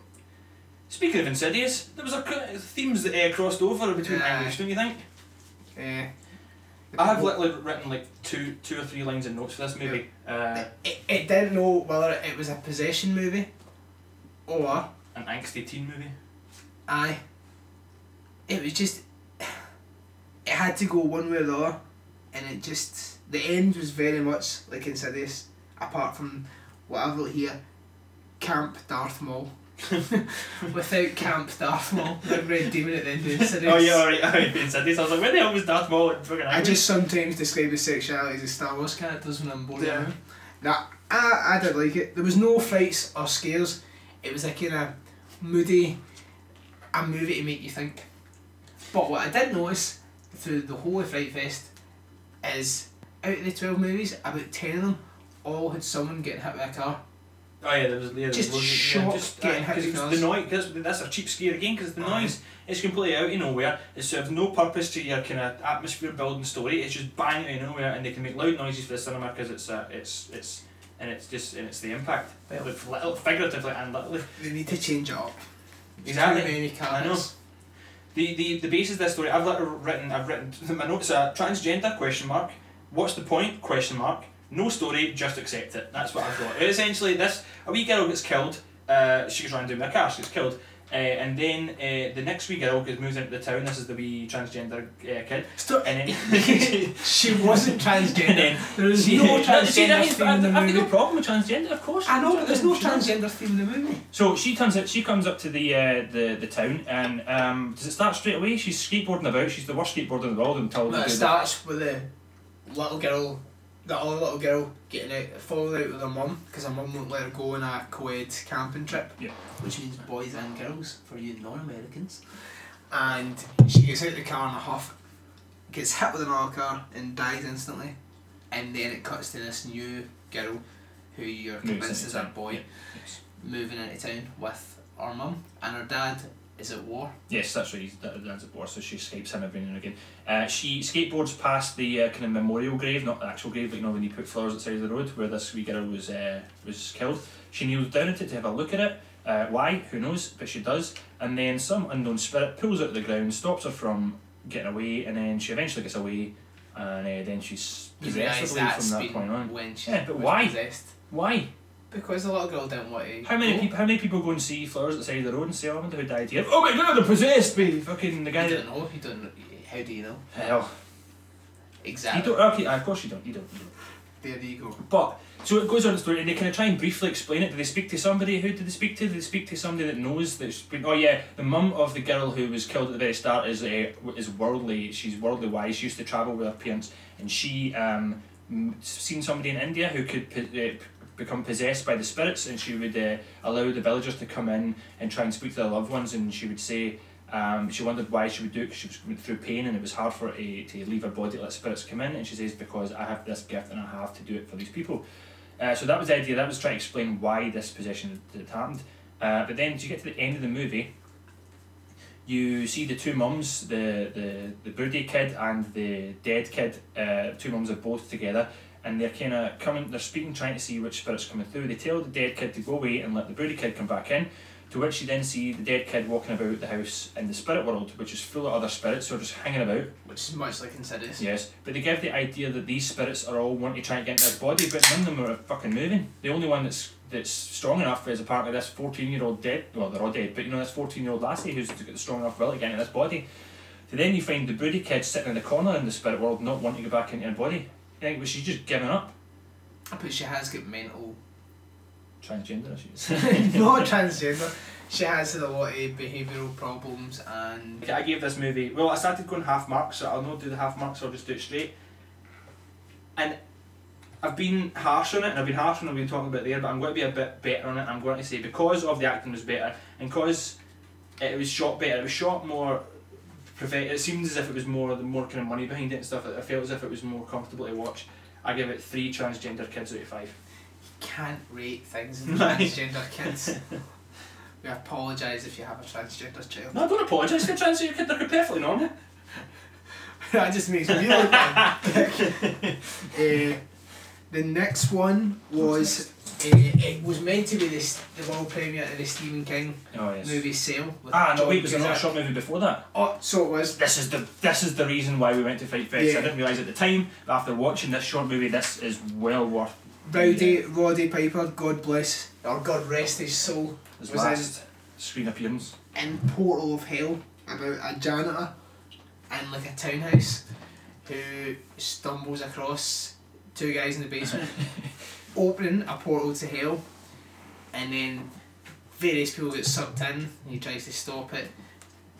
Speaker 1: Speaking of Insidious, there was a themes that uh, crossed over between
Speaker 2: Yeah.
Speaker 1: Anguish, don't you think?
Speaker 2: Uh,
Speaker 1: I have literally written like two, two or three lines in notes for this movie. Uh,
Speaker 2: It, it didn't know whether it was a possession movie or
Speaker 1: an angsty teen movie.
Speaker 2: I. It was just. It had to go one way or the other, and it just the end was very much like Insidious, apart from what I've got here, Camp Darth Maul. Without Camp Darth Maul, the red demon at the end of oh, Insidious.
Speaker 1: Oh yeah, alright, alright, Insidious. I was like, where the hell was Darth Maul
Speaker 2: I just sometimes describe the sexualities of Star Wars characters when I'm bored.
Speaker 1: Yeah.
Speaker 2: Nah, I, I did like it. There was no fights or scares. It was a kind of moody, a movie to make you think. But what I did notice through the whole of Fright Fest is out of the 12 movies, about 10 of them all had someone getting hit by a car.
Speaker 1: Oh yeah, there was yeah, there
Speaker 2: Just
Speaker 1: was loads yeah, just
Speaker 2: getting hit with
Speaker 1: the noise. Cause that's a cheap scare again. Because the
Speaker 2: Aye.
Speaker 1: noise is completely out of nowhere. It serves no purpose to your kind of atmosphere building story. It's just bang out of nowhere, and they can make loud noises for the cinema because it's uh, it's it's and it's just and it's the impact,
Speaker 2: Well-
Speaker 1: Both li- figuratively and literally.
Speaker 2: They need to change it up.
Speaker 1: Exactly.
Speaker 2: Too many cars.
Speaker 1: I know. The, the the basis of this story, I've written, I've written my notes are transgender question mark. What's the point question mark? No story, just accept it. That's what I've got. Essentially, this a wee girl gets killed. Uh, she goes around doing her car. She gets killed. Uh, and then uh, the next wee girl gets moves into the town. This is the wee transgender uh, kid.
Speaker 2: Stop.
Speaker 1: And then
Speaker 2: She wasn't transgender.
Speaker 1: there is then
Speaker 2: there was
Speaker 1: See,
Speaker 2: no
Speaker 1: see,
Speaker 2: transgender
Speaker 1: that is-
Speaker 2: theme in the
Speaker 1: I've got
Speaker 2: movie.
Speaker 1: no problem with transgender, of course.
Speaker 2: I know, but there's no transgender theme in the movie.
Speaker 1: So she turns out she comes up to the uh, the the town and um, does it start straight away? She's skateboarding about. She's the worst skateboarder in the world until they
Speaker 2: it
Speaker 1: do the-
Speaker 2: starts with the little girl, the other little girl getting out, falling out with her mum because her mum won't let her go on a co-ed camping trip,
Speaker 1: Yeah.
Speaker 2: which means boys and girls for you non-Americans. And she gets out of the car in a huff, gets hit with another car and dies instantly. And then it cuts to this new girl, who you're convinced is a boy,
Speaker 1: Yes.
Speaker 2: moving into town with her mum, and her dad is at war.
Speaker 1: Yes, that's right. Dad- dad's at war, so she escapes him every now and again. Uh, she skateboards past the uh, kind of memorial grave, not the actual grave, but you know when you put flowers at the of the road where this wee girl was uh, was killed. She kneels down at it to have a look at it. Uh, why? Who knows? But she does. And then some unknown spirit pulls her to the ground, stops her from getting away, and then she eventually gets away. And uh, then she's possessed I
Speaker 2: realise
Speaker 1: believe,
Speaker 2: that's
Speaker 1: from that point on.
Speaker 2: when she
Speaker 1: Yeah, but why?
Speaker 2: possessed.
Speaker 1: Why?
Speaker 2: Because a lot of girls don't want to.
Speaker 1: How many
Speaker 2: go.
Speaker 1: people? How many people go and see flowers at the side of the road and say, "Oh, I wonder who died here." Oh my God, they're possessed by fucking the guy.
Speaker 2: You
Speaker 1: That,
Speaker 2: don't know. You don't. How do you know?
Speaker 1: hell, Exactly. you
Speaker 2: Exactly.
Speaker 1: don't. Okay, of course you don't. You don't. You don't.
Speaker 2: There you go.
Speaker 1: But so it goes on the story, and they kind of try and briefly explain it. Do they speak to somebody? Who did they speak to? Did they speak to somebody that knows that's been? Oh yeah, the mum of the girl who was killed at the very start is uh, is worldly. She's worldly wise. She used to travel with her parents, and she um seen somebody in India who could po- uh, p- become possessed by the spirits, and she would uh, allow the villagers to come in and try and speak to their loved ones, and she would say. Um, she wondered why she would do it because she was going through pain and it was hard for her to, to leave her body to let spirits come in and she says because I have this gift and I have to do it for these people uh, so that was the idea. That was trying to explain why this possession had, happened. Uh, but then, as you get to the end of the movie, you see the two mums, the the the birthday kid and the dead kid. Uh, two mums are both together, and they're kind of coming. They're speaking, trying to see which spirit's coming through. They tell the dead kid to go away and let the birthday kid come back in. To which you then see the dead kid walking about the house in the spirit world, which is full of other spirits who are just hanging about.
Speaker 2: Which is much like Insidious.
Speaker 1: Yes, but they give the idea that these spirits are all wanting to try and get into his body, but none of them are fucking moving. The only one that's that's strong enough is apparently this fourteen year old dead. Well, they're all dead, but you know this fourteen year old lassie who's got the strong enough will to get into this body. So then you find the broody kid sitting in the corner in the spirit world, not wanting to go back into her body. You think, well, she's just giving up.
Speaker 2: But she has got mental.
Speaker 1: Transgender issues.
Speaker 2: not transgender. She has had a lot of behavioural problems and.
Speaker 1: Okay, I gave this movie. Well, I started going half marks, so I'll not do the half marks. I'll just do it straight. And I've been harsh on it, and I've been harsh on it. I've been talking about there, but I'm going to be a bit better on it. I'm going to say because of the acting was better, and because it was shot better, it was shot more. It seemed as if it was more the more kind of money behind it and stuff. I felt as if it was more comfortable to watch. I give it three transgender kids out of five.
Speaker 2: You Can't rate things in transgender kids. We apologise if you have a transgender child.
Speaker 1: No, I don't apologise for transgender kids. They're perfectly normal.
Speaker 2: that just makes me look bad. uh, the next one was uh, it was meant to be this the world premiere of the Stephen King
Speaker 1: Oh yes.
Speaker 2: movie Cell.
Speaker 1: Ah no,
Speaker 2: John
Speaker 1: wait, was there not a short movie before that?
Speaker 2: Oh, so it was.
Speaker 1: this is the this is the reason why we went to Fright Fest.
Speaker 2: Yeah.
Speaker 1: I didn't realise at the time, but after watching this short movie, this is well worth
Speaker 2: Rowdy Roddy Piper, God bless or God rest his soul,
Speaker 1: his
Speaker 2: Was
Speaker 1: last screen appearance.
Speaker 2: in Portal of Hell about a janitor in like a townhouse who stumbles across two guys in the basement opening a portal to hell and then various people get sucked in and he tries to stop it.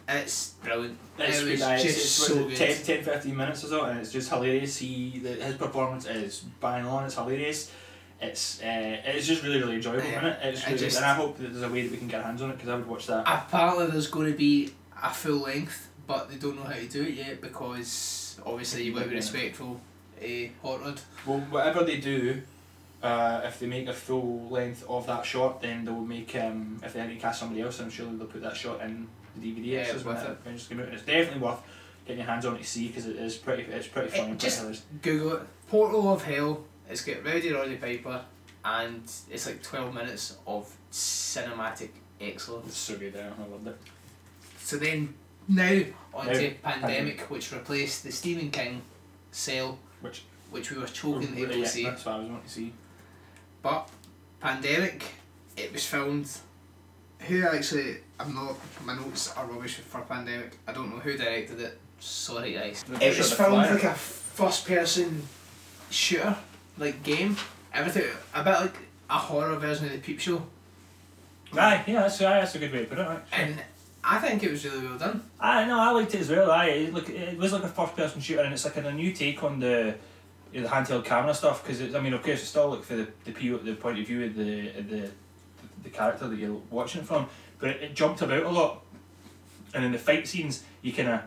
Speaker 2: It's brilliant.
Speaker 1: It's,
Speaker 2: it was
Speaker 1: good, uh,
Speaker 2: just
Speaker 1: it's,
Speaker 2: so good.
Speaker 1: is 10, 10, 15 minutes or so, and it's just hilarious. He, the, his performance is bang on. It's hilarious. It's uh, it's just really really enjoyable,
Speaker 2: Yeah.
Speaker 1: isn't it? It's
Speaker 2: I just-
Speaker 1: and I hope that there's a way that we can get our hands on it because I would watch that.
Speaker 2: Apparently there's going to be a full length but they don't know how to do it yet because obviously you've got to be respectful of Hot Rod.
Speaker 1: Well, whatever they do, uh, if they make a full length of that shot, then they'll make um, if they need to cast somebody else, I'm sure they'll put that shot in the DVD
Speaker 2: Yeah,
Speaker 1: extras when it
Speaker 2: it.
Speaker 1: eventually out. And it's definitely worth getting your hands on it to see because it is pretty. It's pretty
Speaker 2: It
Speaker 1: fun. and pretty
Speaker 2: just-
Speaker 1: hilarious.
Speaker 2: Google it. Portal of Hell. It's got Rowdy Roddy Piper and it's like 12 minutes of cinematic excellence.
Speaker 1: It's so good. I loved it.
Speaker 2: So then, now on
Speaker 1: Now,
Speaker 2: to Pandemic, which replaced the Stephen King Cell,
Speaker 1: Which
Speaker 2: which we were choking to able to see.
Speaker 1: that's what I was wanting to see.
Speaker 2: But Pandemic, it was filmed. Who actually? I'm not. My notes are rubbish for Pandemic. I don't know who directed it. Sorry, guys.
Speaker 1: The
Speaker 2: It was filmed like a first-person shooter, like game. Everything a bit like a horror version of the Peep Show,
Speaker 1: Aye, yeah, that's, aye, that's a good way to put it. Actually.
Speaker 2: and I think it was really well done.
Speaker 1: I know, I liked it as well. I it, look, it was like a first person shooter, and it's like a new take on the the handheld camera stuff. Because I mean, of course, it's still like for the the, PO, the point of view of the the the character that you're watching it from, but it, it jumped about a lot. And in the fight scenes, you kind of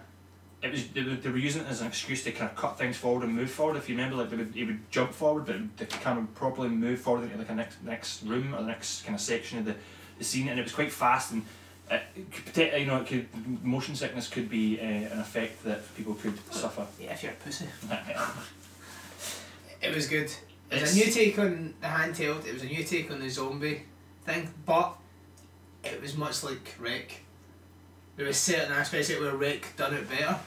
Speaker 1: it was they were, they were using it as an excuse to kind of cut things forward and move forward. If you remember, like they would, it would jump forward, but the camera would properly move forward into like a next next room or the next kind of section of the, the scene, and it was quite fast and. Uh, it you know, it could motion sickness could be uh, an effect that people could suffer.
Speaker 2: Yeah, if you're a pussy. It was good. It
Speaker 1: It's-
Speaker 2: was a new take on the handheld. It was a new take on the zombie thing, but it was much like REC. There was certain aspects of it where REC done it better,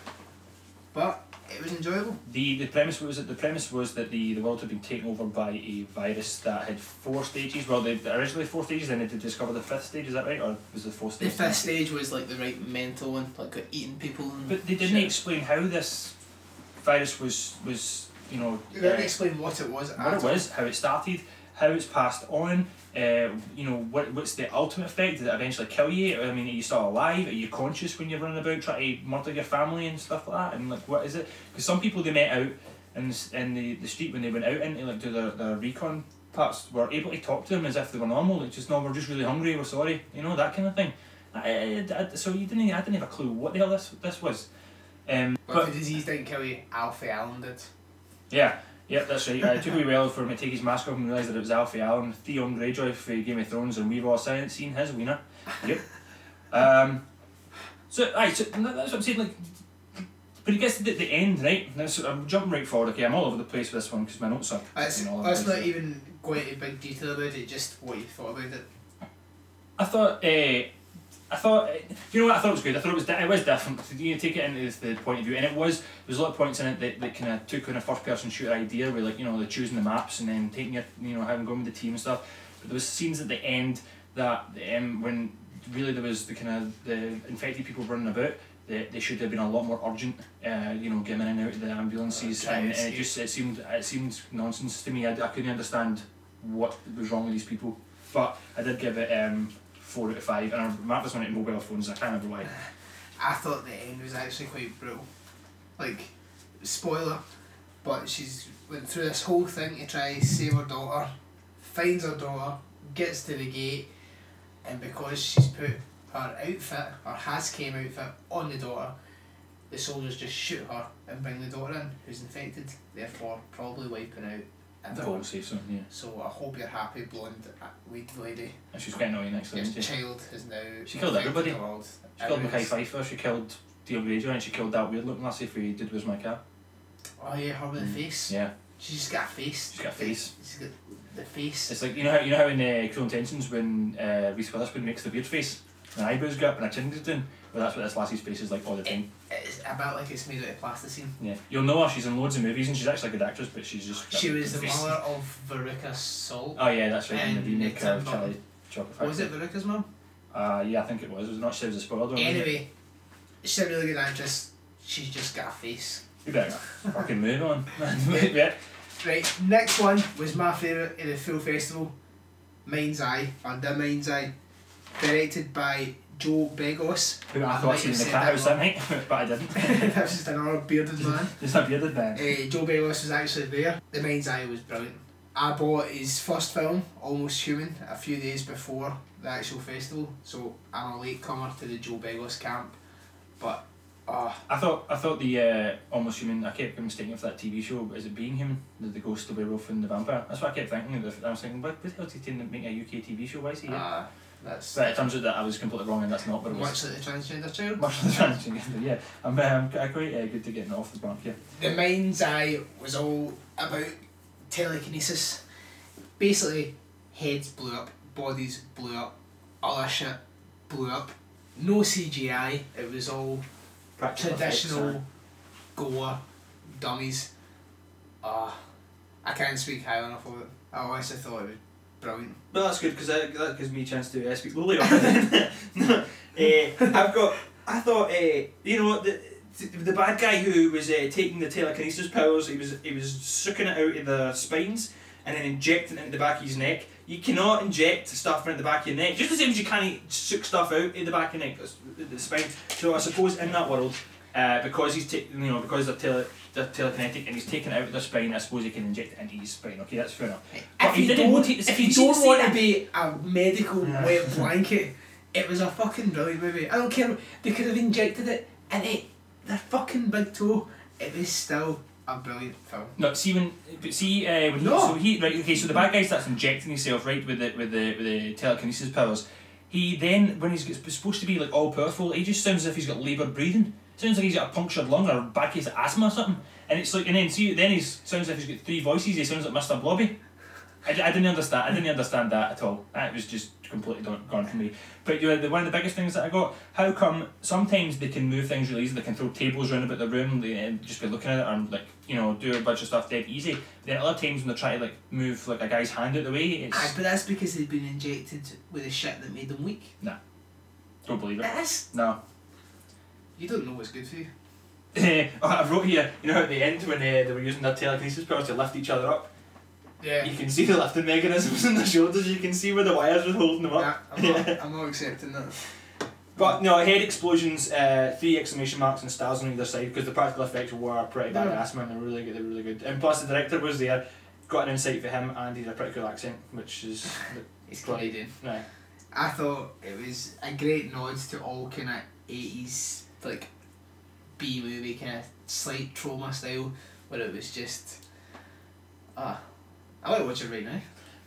Speaker 2: but it was enjoyable.
Speaker 1: The the premise was that the premise was that the, the world had been taken over by a virus that had four stages. Well, they originally four stages, then they did discover the fifth stage. Is that right, or was the fourth
Speaker 2: The
Speaker 1: stage?
Speaker 2: fifth stage was like the right mental one, like eating people. And
Speaker 1: But they didn't
Speaker 2: shit.
Speaker 1: explain how this virus was was you know uh,
Speaker 2: explain what it was.
Speaker 1: what it was, how it started, how it's passed on. Uh, you know what what's the ultimate effect? Did it eventually kill you? I mean, are you still alive? Are you conscious when you're running about trying to murder your family and stuff like that? And like, what is it? Because some people they met out in the, in the, the street when they went out into like do their, their recon parts were able to talk to them as if they were normal. Like just no, we're just really hungry. We're sorry. You know that kind of thing. I, I, I- so you didn't. I didn't have a clue what the hell this this was. Um,
Speaker 2: But,
Speaker 1: but
Speaker 2: the disease didn't kill you. Alfie Allen did.
Speaker 1: Yeah, yeah, that's right. Uh, it took me a while for him to take his mask off and realise that it was Alfie Allen, Theon Greyjoy for Game of Thrones, and we've all silent seen his wiener. Yep. Um, so, aye, so that's what I'm saying. Like, but it gets to the, the end, right? Now, so I'm jumping right forward. Okay, I'm all over the place with this one because my notes are.
Speaker 2: Let's,
Speaker 1: you know, all over
Speaker 2: not even going into big detail about it. Just what you thought about it.
Speaker 1: I thought. Uh, I thought, uh, you know what? I thought it was good. I thought it was di- it was different. You take it into the point of view, and it was. There's a lot of points in it that, that kind of took on a first person shooter idea, where like you know, the choosing the maps and then taking your, you know, having going with the team and stuff. But there was scenes at the end that um, when really there was the kind of the infected people running about. They, they should have been a lot more urgent, uh, you know, getting in and out of the ambulances,
Speaker 2: Uh,
Speaker 1: and, and it just it seemed it seemed nonsense to me. I, I couldn't understand what was wrong with these people, but I did give it um, four out of five, and I marked this one mobile phones. I can't remember why.
Speaker 2: I thought the end was actually quite brutal. Like, spoiler, but she's went through this whole thing to try and save her daughter, finds her daughter, gets to the gate, and because she's put her outfit, her has came outfit, on the daughter, the soldiers just shoot her and bring the daughter in, who's infected, therefore probably wiping out
Speaker 1: The whole safe yeah.
Speaker 2: So I hope you're happy, blonde uh, weed lady.
Speaker 1: And she's quite annoying next to
Speaker 2: Your.
Speaker 1: She,
Speaker 2: child is now.
Speaker 1: She killed everybody. she killed
Speaker 2: Mekhi
Speaker 1: Phifer, she killed Theo Greyjoy, and she killed that weird looking lassie for Did Was My Cat.
Speaker 2: Oh yeah, her with the face.
Speaker 1: Yeah.
Speaker 2: She's just got a face.
Speaker 1: She's got a face.
Speaker 2: She's got the face.
Speaker 1: It's like, you know how you know how in uh, Cruel Intentions when uh, Reese Witherspoon makes the weird face, and eyebrows go up and her chin down? Well, that's what this lassie's face is like all the time.
Speaker 2: It's about like it's made out of plasticine.
Speaker 1: Yeah. You'll know her, she's in loads of movies, and she's actually a good actress, but she's just.
Speaker 2: She was the
Speaker 1: face.
Speaker 2: mother of Veruca Salt.
Speaker 1: Oh, yeah, that's right, in the
Speaker 2: And
Speaker 1: remake of Charlie Chocolate
Speaker 2: was it Veruca's mum?
Speaker 1: Uh, yeah, I think it was. It Was it not? She was a spoiler. wasn't?
Speaker 2: Anyway, she's a really good actress. She's just got a face.
Speaker 1: You better fucking move on. yeah.
Speaker 2: Right, next one was my favourite in the full festival. Mind's Eye, The Mind's Eye. Directed by Joe Begos.
Speaker 1: Who I thought
Speaker 2: might
Speaker 1: seen in the cat house that night, but I didn't.
Speaker 2: that was just another bearded man.
Speaker 1: It's a bearded man.
Speaker 2: Uh, Joe Begos was actually there. The Mind's Eye was brilliant. I bought his first film, Almost Human, a few days before the actual festival, so I'm a latecomer to the Joe Begos camp. But, uh,
Speaker 1: I thought I thought the uh, almost human. I kept mistaking it for that TV show. Is it Being Human? The, the ghost, the werewolf, and the vampire. That's what I kept thinking. of. I was thinking, what, what the hell is he make a UK TV show? Why is he here?
Speaker 2: uh that's
Speaker 1: But it turns out that I was completely wrong, and that's not what it was.
Speaker 2: much like the transgender child.
Speaker 1: Much of the transgender, yeah. I'm, um, quite uh, good to getting off the mark yeah.
Speaker 2: The Mind's Eye was all about telekinesis. Basically, heads blew up, bodies blew up, all that shit blew up. No CGI, it was all traditional gore dummies. Uh, I can't speak high enough of it. I honestly thought it was brilliant.
Speaker 1: Well, that's good because that, that gives me a chance to uh, speak lowly on uh, I've got. I thought, uh, you know, the the bad guy who was uh, taking the telekinesis powers, he was he was sucking it out of the spines and then injecting it into the back of his neck. You cannot inject stuff into the back of your neck, just the same as you can't suck stuff out in the back of your neck, the- the spine. So I suppose in that world, uh, because he's taking, you know, because they're tele, they're telekinetic and he's taken it out of their spine, I suppose he can inject it into his spine. Okay, that's fair enough. But
Speaker 2: If
Speaker 1: he
Speaker 2: you
Speaker 1: didn't
Speaker 2: don't,
Speaker 1: want to-
Speaker 2: if
Speaker 1: if
Speaker 2: you
Speaker 1: you
Speaker 2: don't
Speaker 1: see
Speaker 2: want to be a medical
Speaker 1: Yeah.
Speaker 2: wet blanket, it was a fucking brilliant movie. I don't care. They could have injected it and it, their fucking big toe. It was still a brilliant film.
Speaker 1: No, see when, but see uh, when he,
Speaker 2: No.
Speaker 1: so he right okay, so the bad guy starts injecting himself right with the with the with the telekinesis powers. He then when he's supposed to be like all powerful, he just sounds as if he's got laboured breathing. Sounds like he's got a punctured lung or a bad case of asthma or something. And it's like and then see then he sounds like he's got three voices. He sounds like Mr. Blobby. I, I didn't understand. I didn't understand that at all. That was just completely gone, gone from me. But you know, the, one of the biggest things that I got. How come sometimes they can move things really easy? They can throw tables around about the room they, and just be looking at it and like you know do a bunch of stuff dead easy. Then other times when they try to like move like a guy's hand out the way, it's
Speaker 2: Aye, but that's because they've been injected with the shit that made them weak.
Speaker 1: Nah, don't believe it.
Speaker 2: It is.
Speaker 1: No.
Speaker 2: You don't know what's good for you.
Speaker 1: I wrote here. You know at the end when uh, they were using their telekinesis powers to lift each other up.
Speaker 2: Yeah.
Speaker 1: You can see the lifting mechanisms in their shoulders. You can see where the wires were holding them up.
Speaker 2: Yeah, I'm, not, I'm not accepting that.
Speaker 1: But no, head explosions, uh, three exclamation marks and stars on either side because the practical effects were pretty badass, man. They're really good. They're really good. And plus, the director was there, got an insight for him, and he had a pretty cool accent, which is
Speaker 2: He's
Speaker 1: Right.
Speaker 2: Canadian.
Speaker 1: no.
Speaker 2: I thought it was a great nod to all kind of 80s, like, B movie, kind of slight Troma style, where it was just. Ah. I might watch it right now.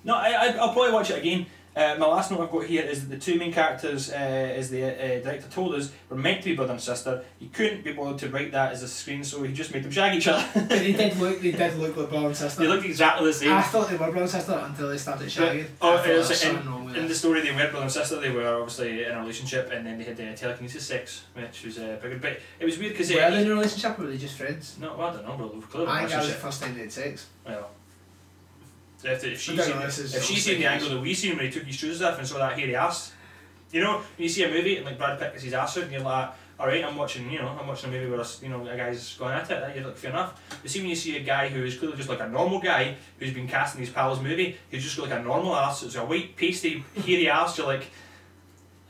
Speaker 1: No, I I'll probably watch it again. Uh, my last note I've got here is that the two main characters, uh, as the uh, director told us, were meant to be brother and sister. He couldn't be bothered to write that as a screen, so he just made them shag each other.
Speaker 2: But they did look, they did look like brother and sister.
Speaker 1: they looked exactly the same.
Speaker 2: I thought they were brother and sister until they started shagging.
Speaker 1: oh, it was in-
Speaker 2: something wrong with
Speaker 1: In the story, they were brother and sister. They were obviously in a relationship, and then they had uh, telekinesis sex, which was uh, pretty good. But it was weird because they
Speaker 2: Were they in a relationship or were they just friends?
Speaker 1: no, well, I don't know, clearly
Speaker 2: I think that was the first time they had sex.
Speaker 1: Well, if, if she's seen, if she's seen the angle that we seen when he took his shoes off and saw that hairy ass, you know, when you see a movie and like Brad Pitt gets his ass out and you're like, all right, I'm watching, you know, I'm watching a movie where you know a guy's going at it. You're like, fair enough. But see when you see a guy who is clearly just like a normal guy who's been cast in his pal's movie, who's just got like a normal ass, it's a white pasty hairy ass. You're like.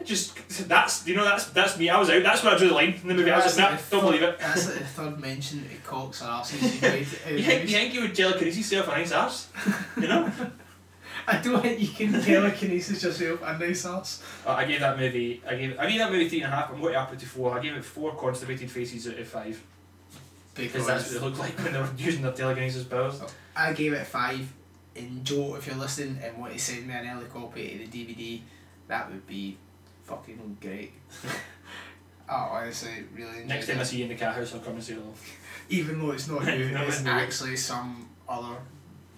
Speaker 1: Just that's you know that's that's me. I was out. That's where I drew the line in the movie. I was like, nah, don't believe it.
Speaker 2: That's like the third mention of cocks or asses you made. in
Speaker 1: You think, you think you would telekinesis yourself a nice ass? You know?
Speaker 2: I don't think you can telekinesis yourself a nice ass.
Speaker 1: Uh, I gave that movie. I gave. I gave that movie three and a half. I'm going to up it to four. I gave it four constipated faces out of five because that's what they looked like when they were using their telekinesis powers.
Speaker 2: I gave it five. And Joe, if you're listening and want to send me an early copy of the DVD, that would be fucking great. oh, I honestly, really enjoyed
Speaker 1: Next time I see you in the cat house, I'll come and say hello.
Speaker 2: Even though it's not you,
Speaker 1: No,
Speaker 2: it's
Speaker 1: it's me.
Speaker 2: actually some other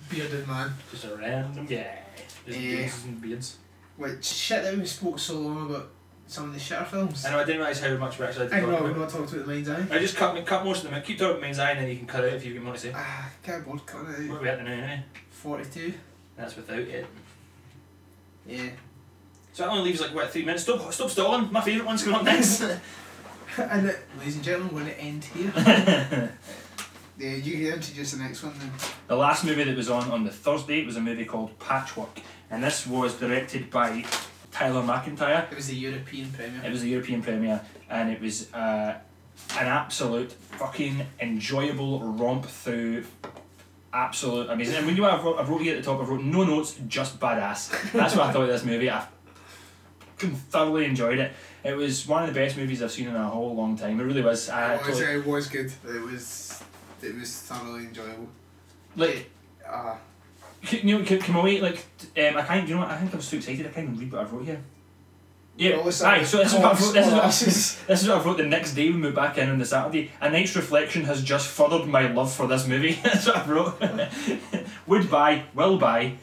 Speaker 2: bearded man.
Speaker 1: Just a random guy. Just
Speaker 2: Yeah.
Speaker 1: beards and beards.
Speaker 2: Which shit that we spoke so long about some of the shitter films.
Speaker 1: I know. I didn't realise how much we actually had
Speaker 2: I
Speaker 1: to
Speaker 2: know
Speaker 1: talk
Speaker 2: we've
Speaker 1: about.
Speaker 2: not talked about the mind's eye.
Speaker 1: I just cut cut most of them. out. Keep talking about Mind's Eye, and then you can cut it if you want to say.
Speaker 2: Ah, can't board cutting it
Speaker 1: What are we at now? Anyway?
Speaker 2: 42.
Speaker 1: That's without it.
Speaker 2: Yeah.
Speaker 1: So that only leaves like what three minutes. Stop! Stop stalling. My favourite one's coming up next.
Speaker 2: and uh, ladies and gentlemen, we're going to end here. yeah, you can introduce the next one then.
Speaker 1: The last movie that was on on the Thursday was a movie called Patchwork, and this was directed by Tyler MacIntyre.
Speaker 2: It was the European premiere.
Speaker 1: It was a European premiere, and it was uh, an absolute fucking enjoyable romp through. Absolute amazing. And when you have wrote, I wrote here at the top, I wrote no notes, just badass. That's what I thought of this movie. I fucking thoroughly enjoyed it. It was one of the best movies I've seen in a whole long time. It really was. I
Speaker 2: it, was
Speaker 1: totally-
Speaker 2: it was good. It was it was thoroughly enjoyable.
Speaker 1: like
Speaker 2: Ah,
Speaker 1: can, you know, c- come away like um, I can't. You know what? I think I'm so excited. I can't even read what I wrote here. Yeah,
Speaker 2: Well,
Speaker 1: aye. So this is what I wrote. This is what, this is what I wrote the next day we moved back in on the Saturday. A night's reflection has just furthered my love for this movie. That's what I wrote. Would buy, will buy.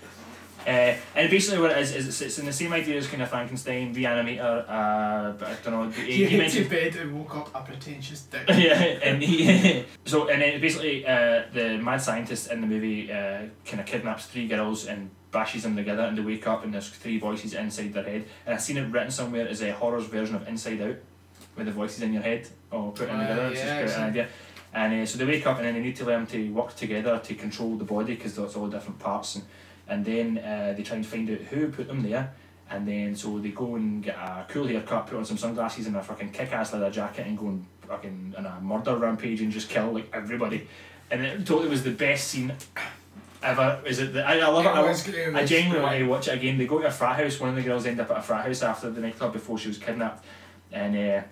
Speaker 1: Uh, and basically what it is is it's, it's in the same idea as kind of Frankenstein, Reanimator. Uh, but I don't know. He,
Speaker 2: He went to bed and woke up a pretentious dick.
Speaker 1: yeah, and he so and then basically uh, the mad scientist in the movie uh, kind of kidnaps three girls and bashes them together and they wake up and there's three voices inside their head and I've seen it written somewhere as a horror's version of Inside Out with the voices in your head or put
Speaker 2: Uh,
Speaker 1: together it's just an idea and uh, so they wake up and then they need to learn to work together to control the body because it's all different parts and, and then uh, they try and find out who put them there and then so they go and get a cool haircut, put on some sunglasses and a fucking kick-ass leather jacket and go and fucking on a murder rampage and just kill like everybody. And it totally was the best scene ever. Is it? The, I, I love it. I,
Speaker 2: It was it
Speaker 1: I genuinely want to watch it again. They go to a frat house. One of the girls end up at a frat house after the nightclub before she was kidnapped, and uh,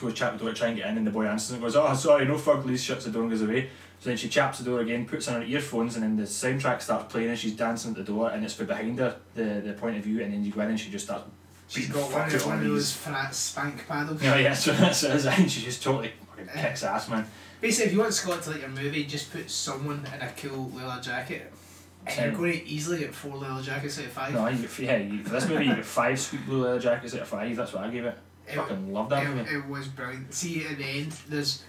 Speaker 1: goes chat the door to try and get in, and the boy answers and goes, "Oh, sorry, no fuglies." Shuts the door and goes away. So then she chaps the door again, puts on her earphones, and then the soundtrack starts playing, and she's dancing at the door, and it's from behind her, the the point of view, and then you go in and she just starts.
Speaker 2: She's got one of, one of those flat spank paddles.
Speaker 1: Oh, yeah, yeah, so that's what it is, and she just totally fucking eh. kicks ass, man.
Speaker 2: Basically, if you want Scott to like your movie, just put someone in a cool leather jacket And you're going to easily get four leather jackets out of five.
Speaker 1: No, you yeah, you, for this movie you get five sweet blue leather jackets out of five. That's what I gave it.
Speaker 2: It-
Speaker 1: Fucking love that movie.
Speaker 2: It, it was brilliant. See, at the end, there's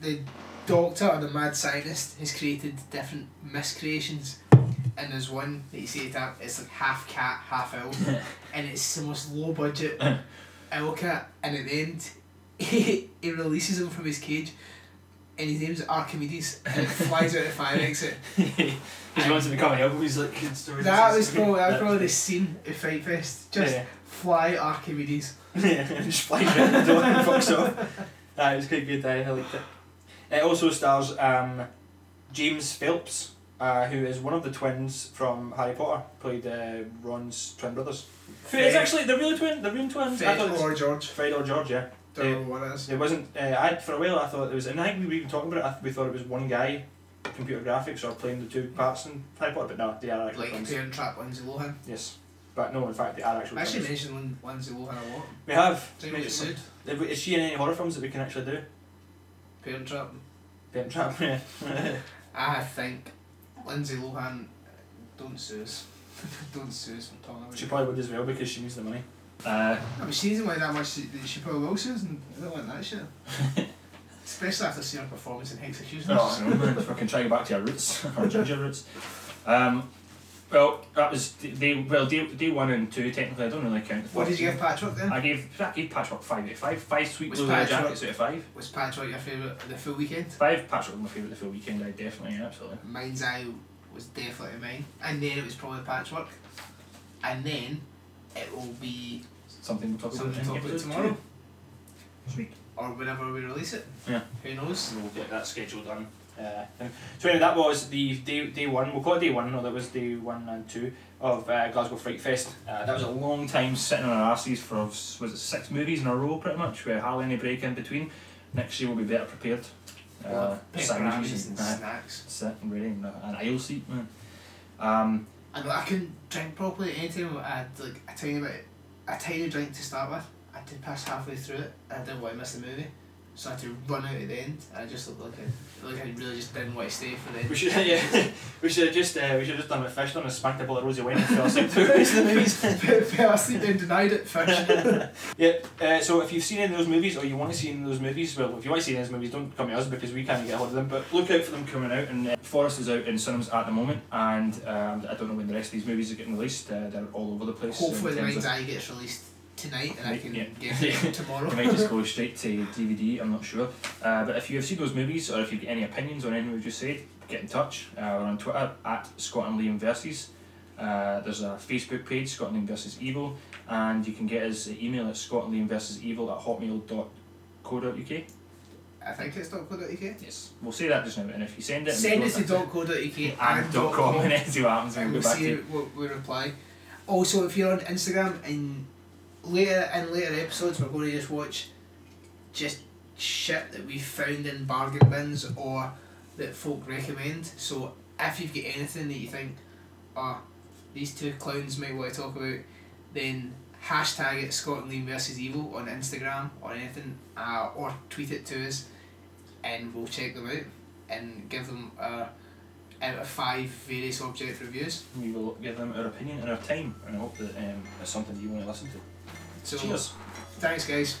Speaker 2: the doctor or the mad scientist has created different miscreations, and there's one that you see it up. It's like half cat, half owl, and it's the most low budget owl cat. And at the end, he, he releases him from his cage, and his name's Archimedes, and it flies out of the fire exit.
Speaker 1: he wants to become a help. He's like.
Speaker 2: That was probably that was probably the scene of Fright Fest. Just
Speaker 1: Yeah.
Speaker 2: fly Archimedes.
Speaker 1: Yeah, just flies out the door and fucks off. Ah, it was quite good. I, I liked it. It also stars um, James Phelps, uh, who is one of the twins from Harry Potter. Played uh, Ron's twin brothers. Who is
Speaker 2: Fred-
Speaker 1: actually the real twin? The real twins? I thought it was
Speaker 2: or George.
Speaker 1: Fred or George. Yeah.
Speaker 2: Don't know what it is.
Speaker 1: It wasn't. Uh, I for a while I thought it was, and I think we were even talking about it. I, we thought it was one guy, computer graphics, or playing the two parts in Harry Potter. But no, they are actually
Speaker 2: Like
Speaker 1: twins.
Speaker 2: Parent Trap Lindsay Lohan.
Speaker 1: Yes, but no, in fact they are actually.
Speaker 2: I actually
Speaker 1: twins.
Speaker 2: mentioned Lin- Lindsay Lohan a lot.
Speaker 1: We have.
Speaker 2: Do you know what
Speaker 1: Is
Speaker 2: sued?
Speaker 1: is she in any horror films that we can actually do?
Speaker 2: Parent Trap.
Speaker 1: Bent Trap. Yeah.
Speaker 2: I think Lindsay Lohan. Don't sue us. don't sue us from talking about
Speaker 1: she
Speaker 2: it.
Speaker 1: probably would as well because she needs the money. Uh,
Speaker 2: No, but she doesn't like that much. She, she probably will sue us, and I don't want that shit. Especially after seeing her performance in Execution.
Speaker 1: oh, fucking try to go back to your roots, or ginger roots. Um, well, that was day. Well, day, day one and two technically. I don't really count. the
Speaker 2: What did you give Patchwork then?
Speaker 1: I gave I gave Patchwork five out of five. Five sweet
Speaker 2: Was
Speaker 1: blue leather
Speaker 2: Patchwork-
Speaker 1: jackets out of five.
Speaker 2: Was Patchwork your favourite the full weekend?
Speaker 1: Five Patchwork was my favourite the full weekend. I definitely, absolutely.
Speaker 2: Mind's Eye was definitely mine. And then it was probably Patchwork. And then it will be
Speaker 1: Something we'll talk
Speaker 2: something
Speaker 1: about
Speaker 2: talk about tomorrow.
Speaker 1: two. Sweet.
Speaker 2: Or whenever we release it.
Speaker 1: Yeah.
Speaker 2: Who knows?
Speaker 1: And We'll get that schedule done. Uh, so anyway, that was the day, day one. We'll call it day one. No, that was day one and two of uh, Glasgow Fright Fest. Uh, that was a long time sitting on our asses for was it six movies in a row, pretty much, with hardly any break in between. Next year we'll be better prepared. Uh,
Speaker 2: Pepperonis and snacks.
Speaker 1: sit and ready in an aisle seat. Man. Um,
Speaker 2: And I couldn't drink properly anytime I had like a tiny bit, a tiny drink to start with. I did pass halfway through it. I didn't want to miss the movie, so I had to run out at the end. And I just looked like I, like I really just didn't want to stay for the end.
Speaker 1: we should yeah, we should have just uh, we should have just done what Fish done and smacked a bottle of rosy wine and fell asleep through the rest of the movies.
Speaker 2: Fell asleep and denied it. Fish.
Speaker 1: Yeah, uh, so if you've seen any of those movies or you want to see any of those movies, well, if you want to see any of those movies, don't come to us because we can't get hold of them, but look out for them coming out. And uh, Forest is out in cinemas at the moment, and um, I don't know when the rest of these movies are getting released. Uh, they're all over the place.
Speaker 2: Hopefully, the Mind's Eye gets released tonight, and I can
Speaker 1: Yeah.
Speaker 2: get it tomorrow.
Speaker 1: They might just go straight to DVD, I'm not sure. Uh, but if you have seen those movies or if you've got any opinions on anything we've just said, get in touch. Uh, we're on Twitter at Scotland Liam Versus. Uh, there's a Facebook page, Scotland Liam Versus Evil, and you can get us an email at Scotland Liam Versus Evil at hotmail.co.uk.
Speaker 2: I think it's .co.uk.
Speaker 1: Yes, we'll say that just now, and if you send it,
Speaker 2: Send us to .co.uk
Speaker 1: and
Speaker 2: and
Speaker 1: dot com and see what happens and
Speaker 2: and
Speaker 1: we'll
Speaker 2: we'll
Speaker 1: go back to
Speaker 2: see
Speaker 1: you.
Speaker 2: what we reply. Also, if you're on Instagram and later in later episodes, we're going to just watch just shit that we found in bargain bins or that folk recommend. So if you've got anything that you think, oh, these two clowns might want to talk about, then hashtag it Scotland Liam versus Evil on Instagram or anything, uh, or tweet it to us, and we'll check them out and give them our out of five various object reviews.
Speaker 1: We will give them our opinion and our time, and I hope that um, it's something that you want to listen to.
Speaker 2: So
Speaker 1: Cheers.
Speaker 2: thanks guys.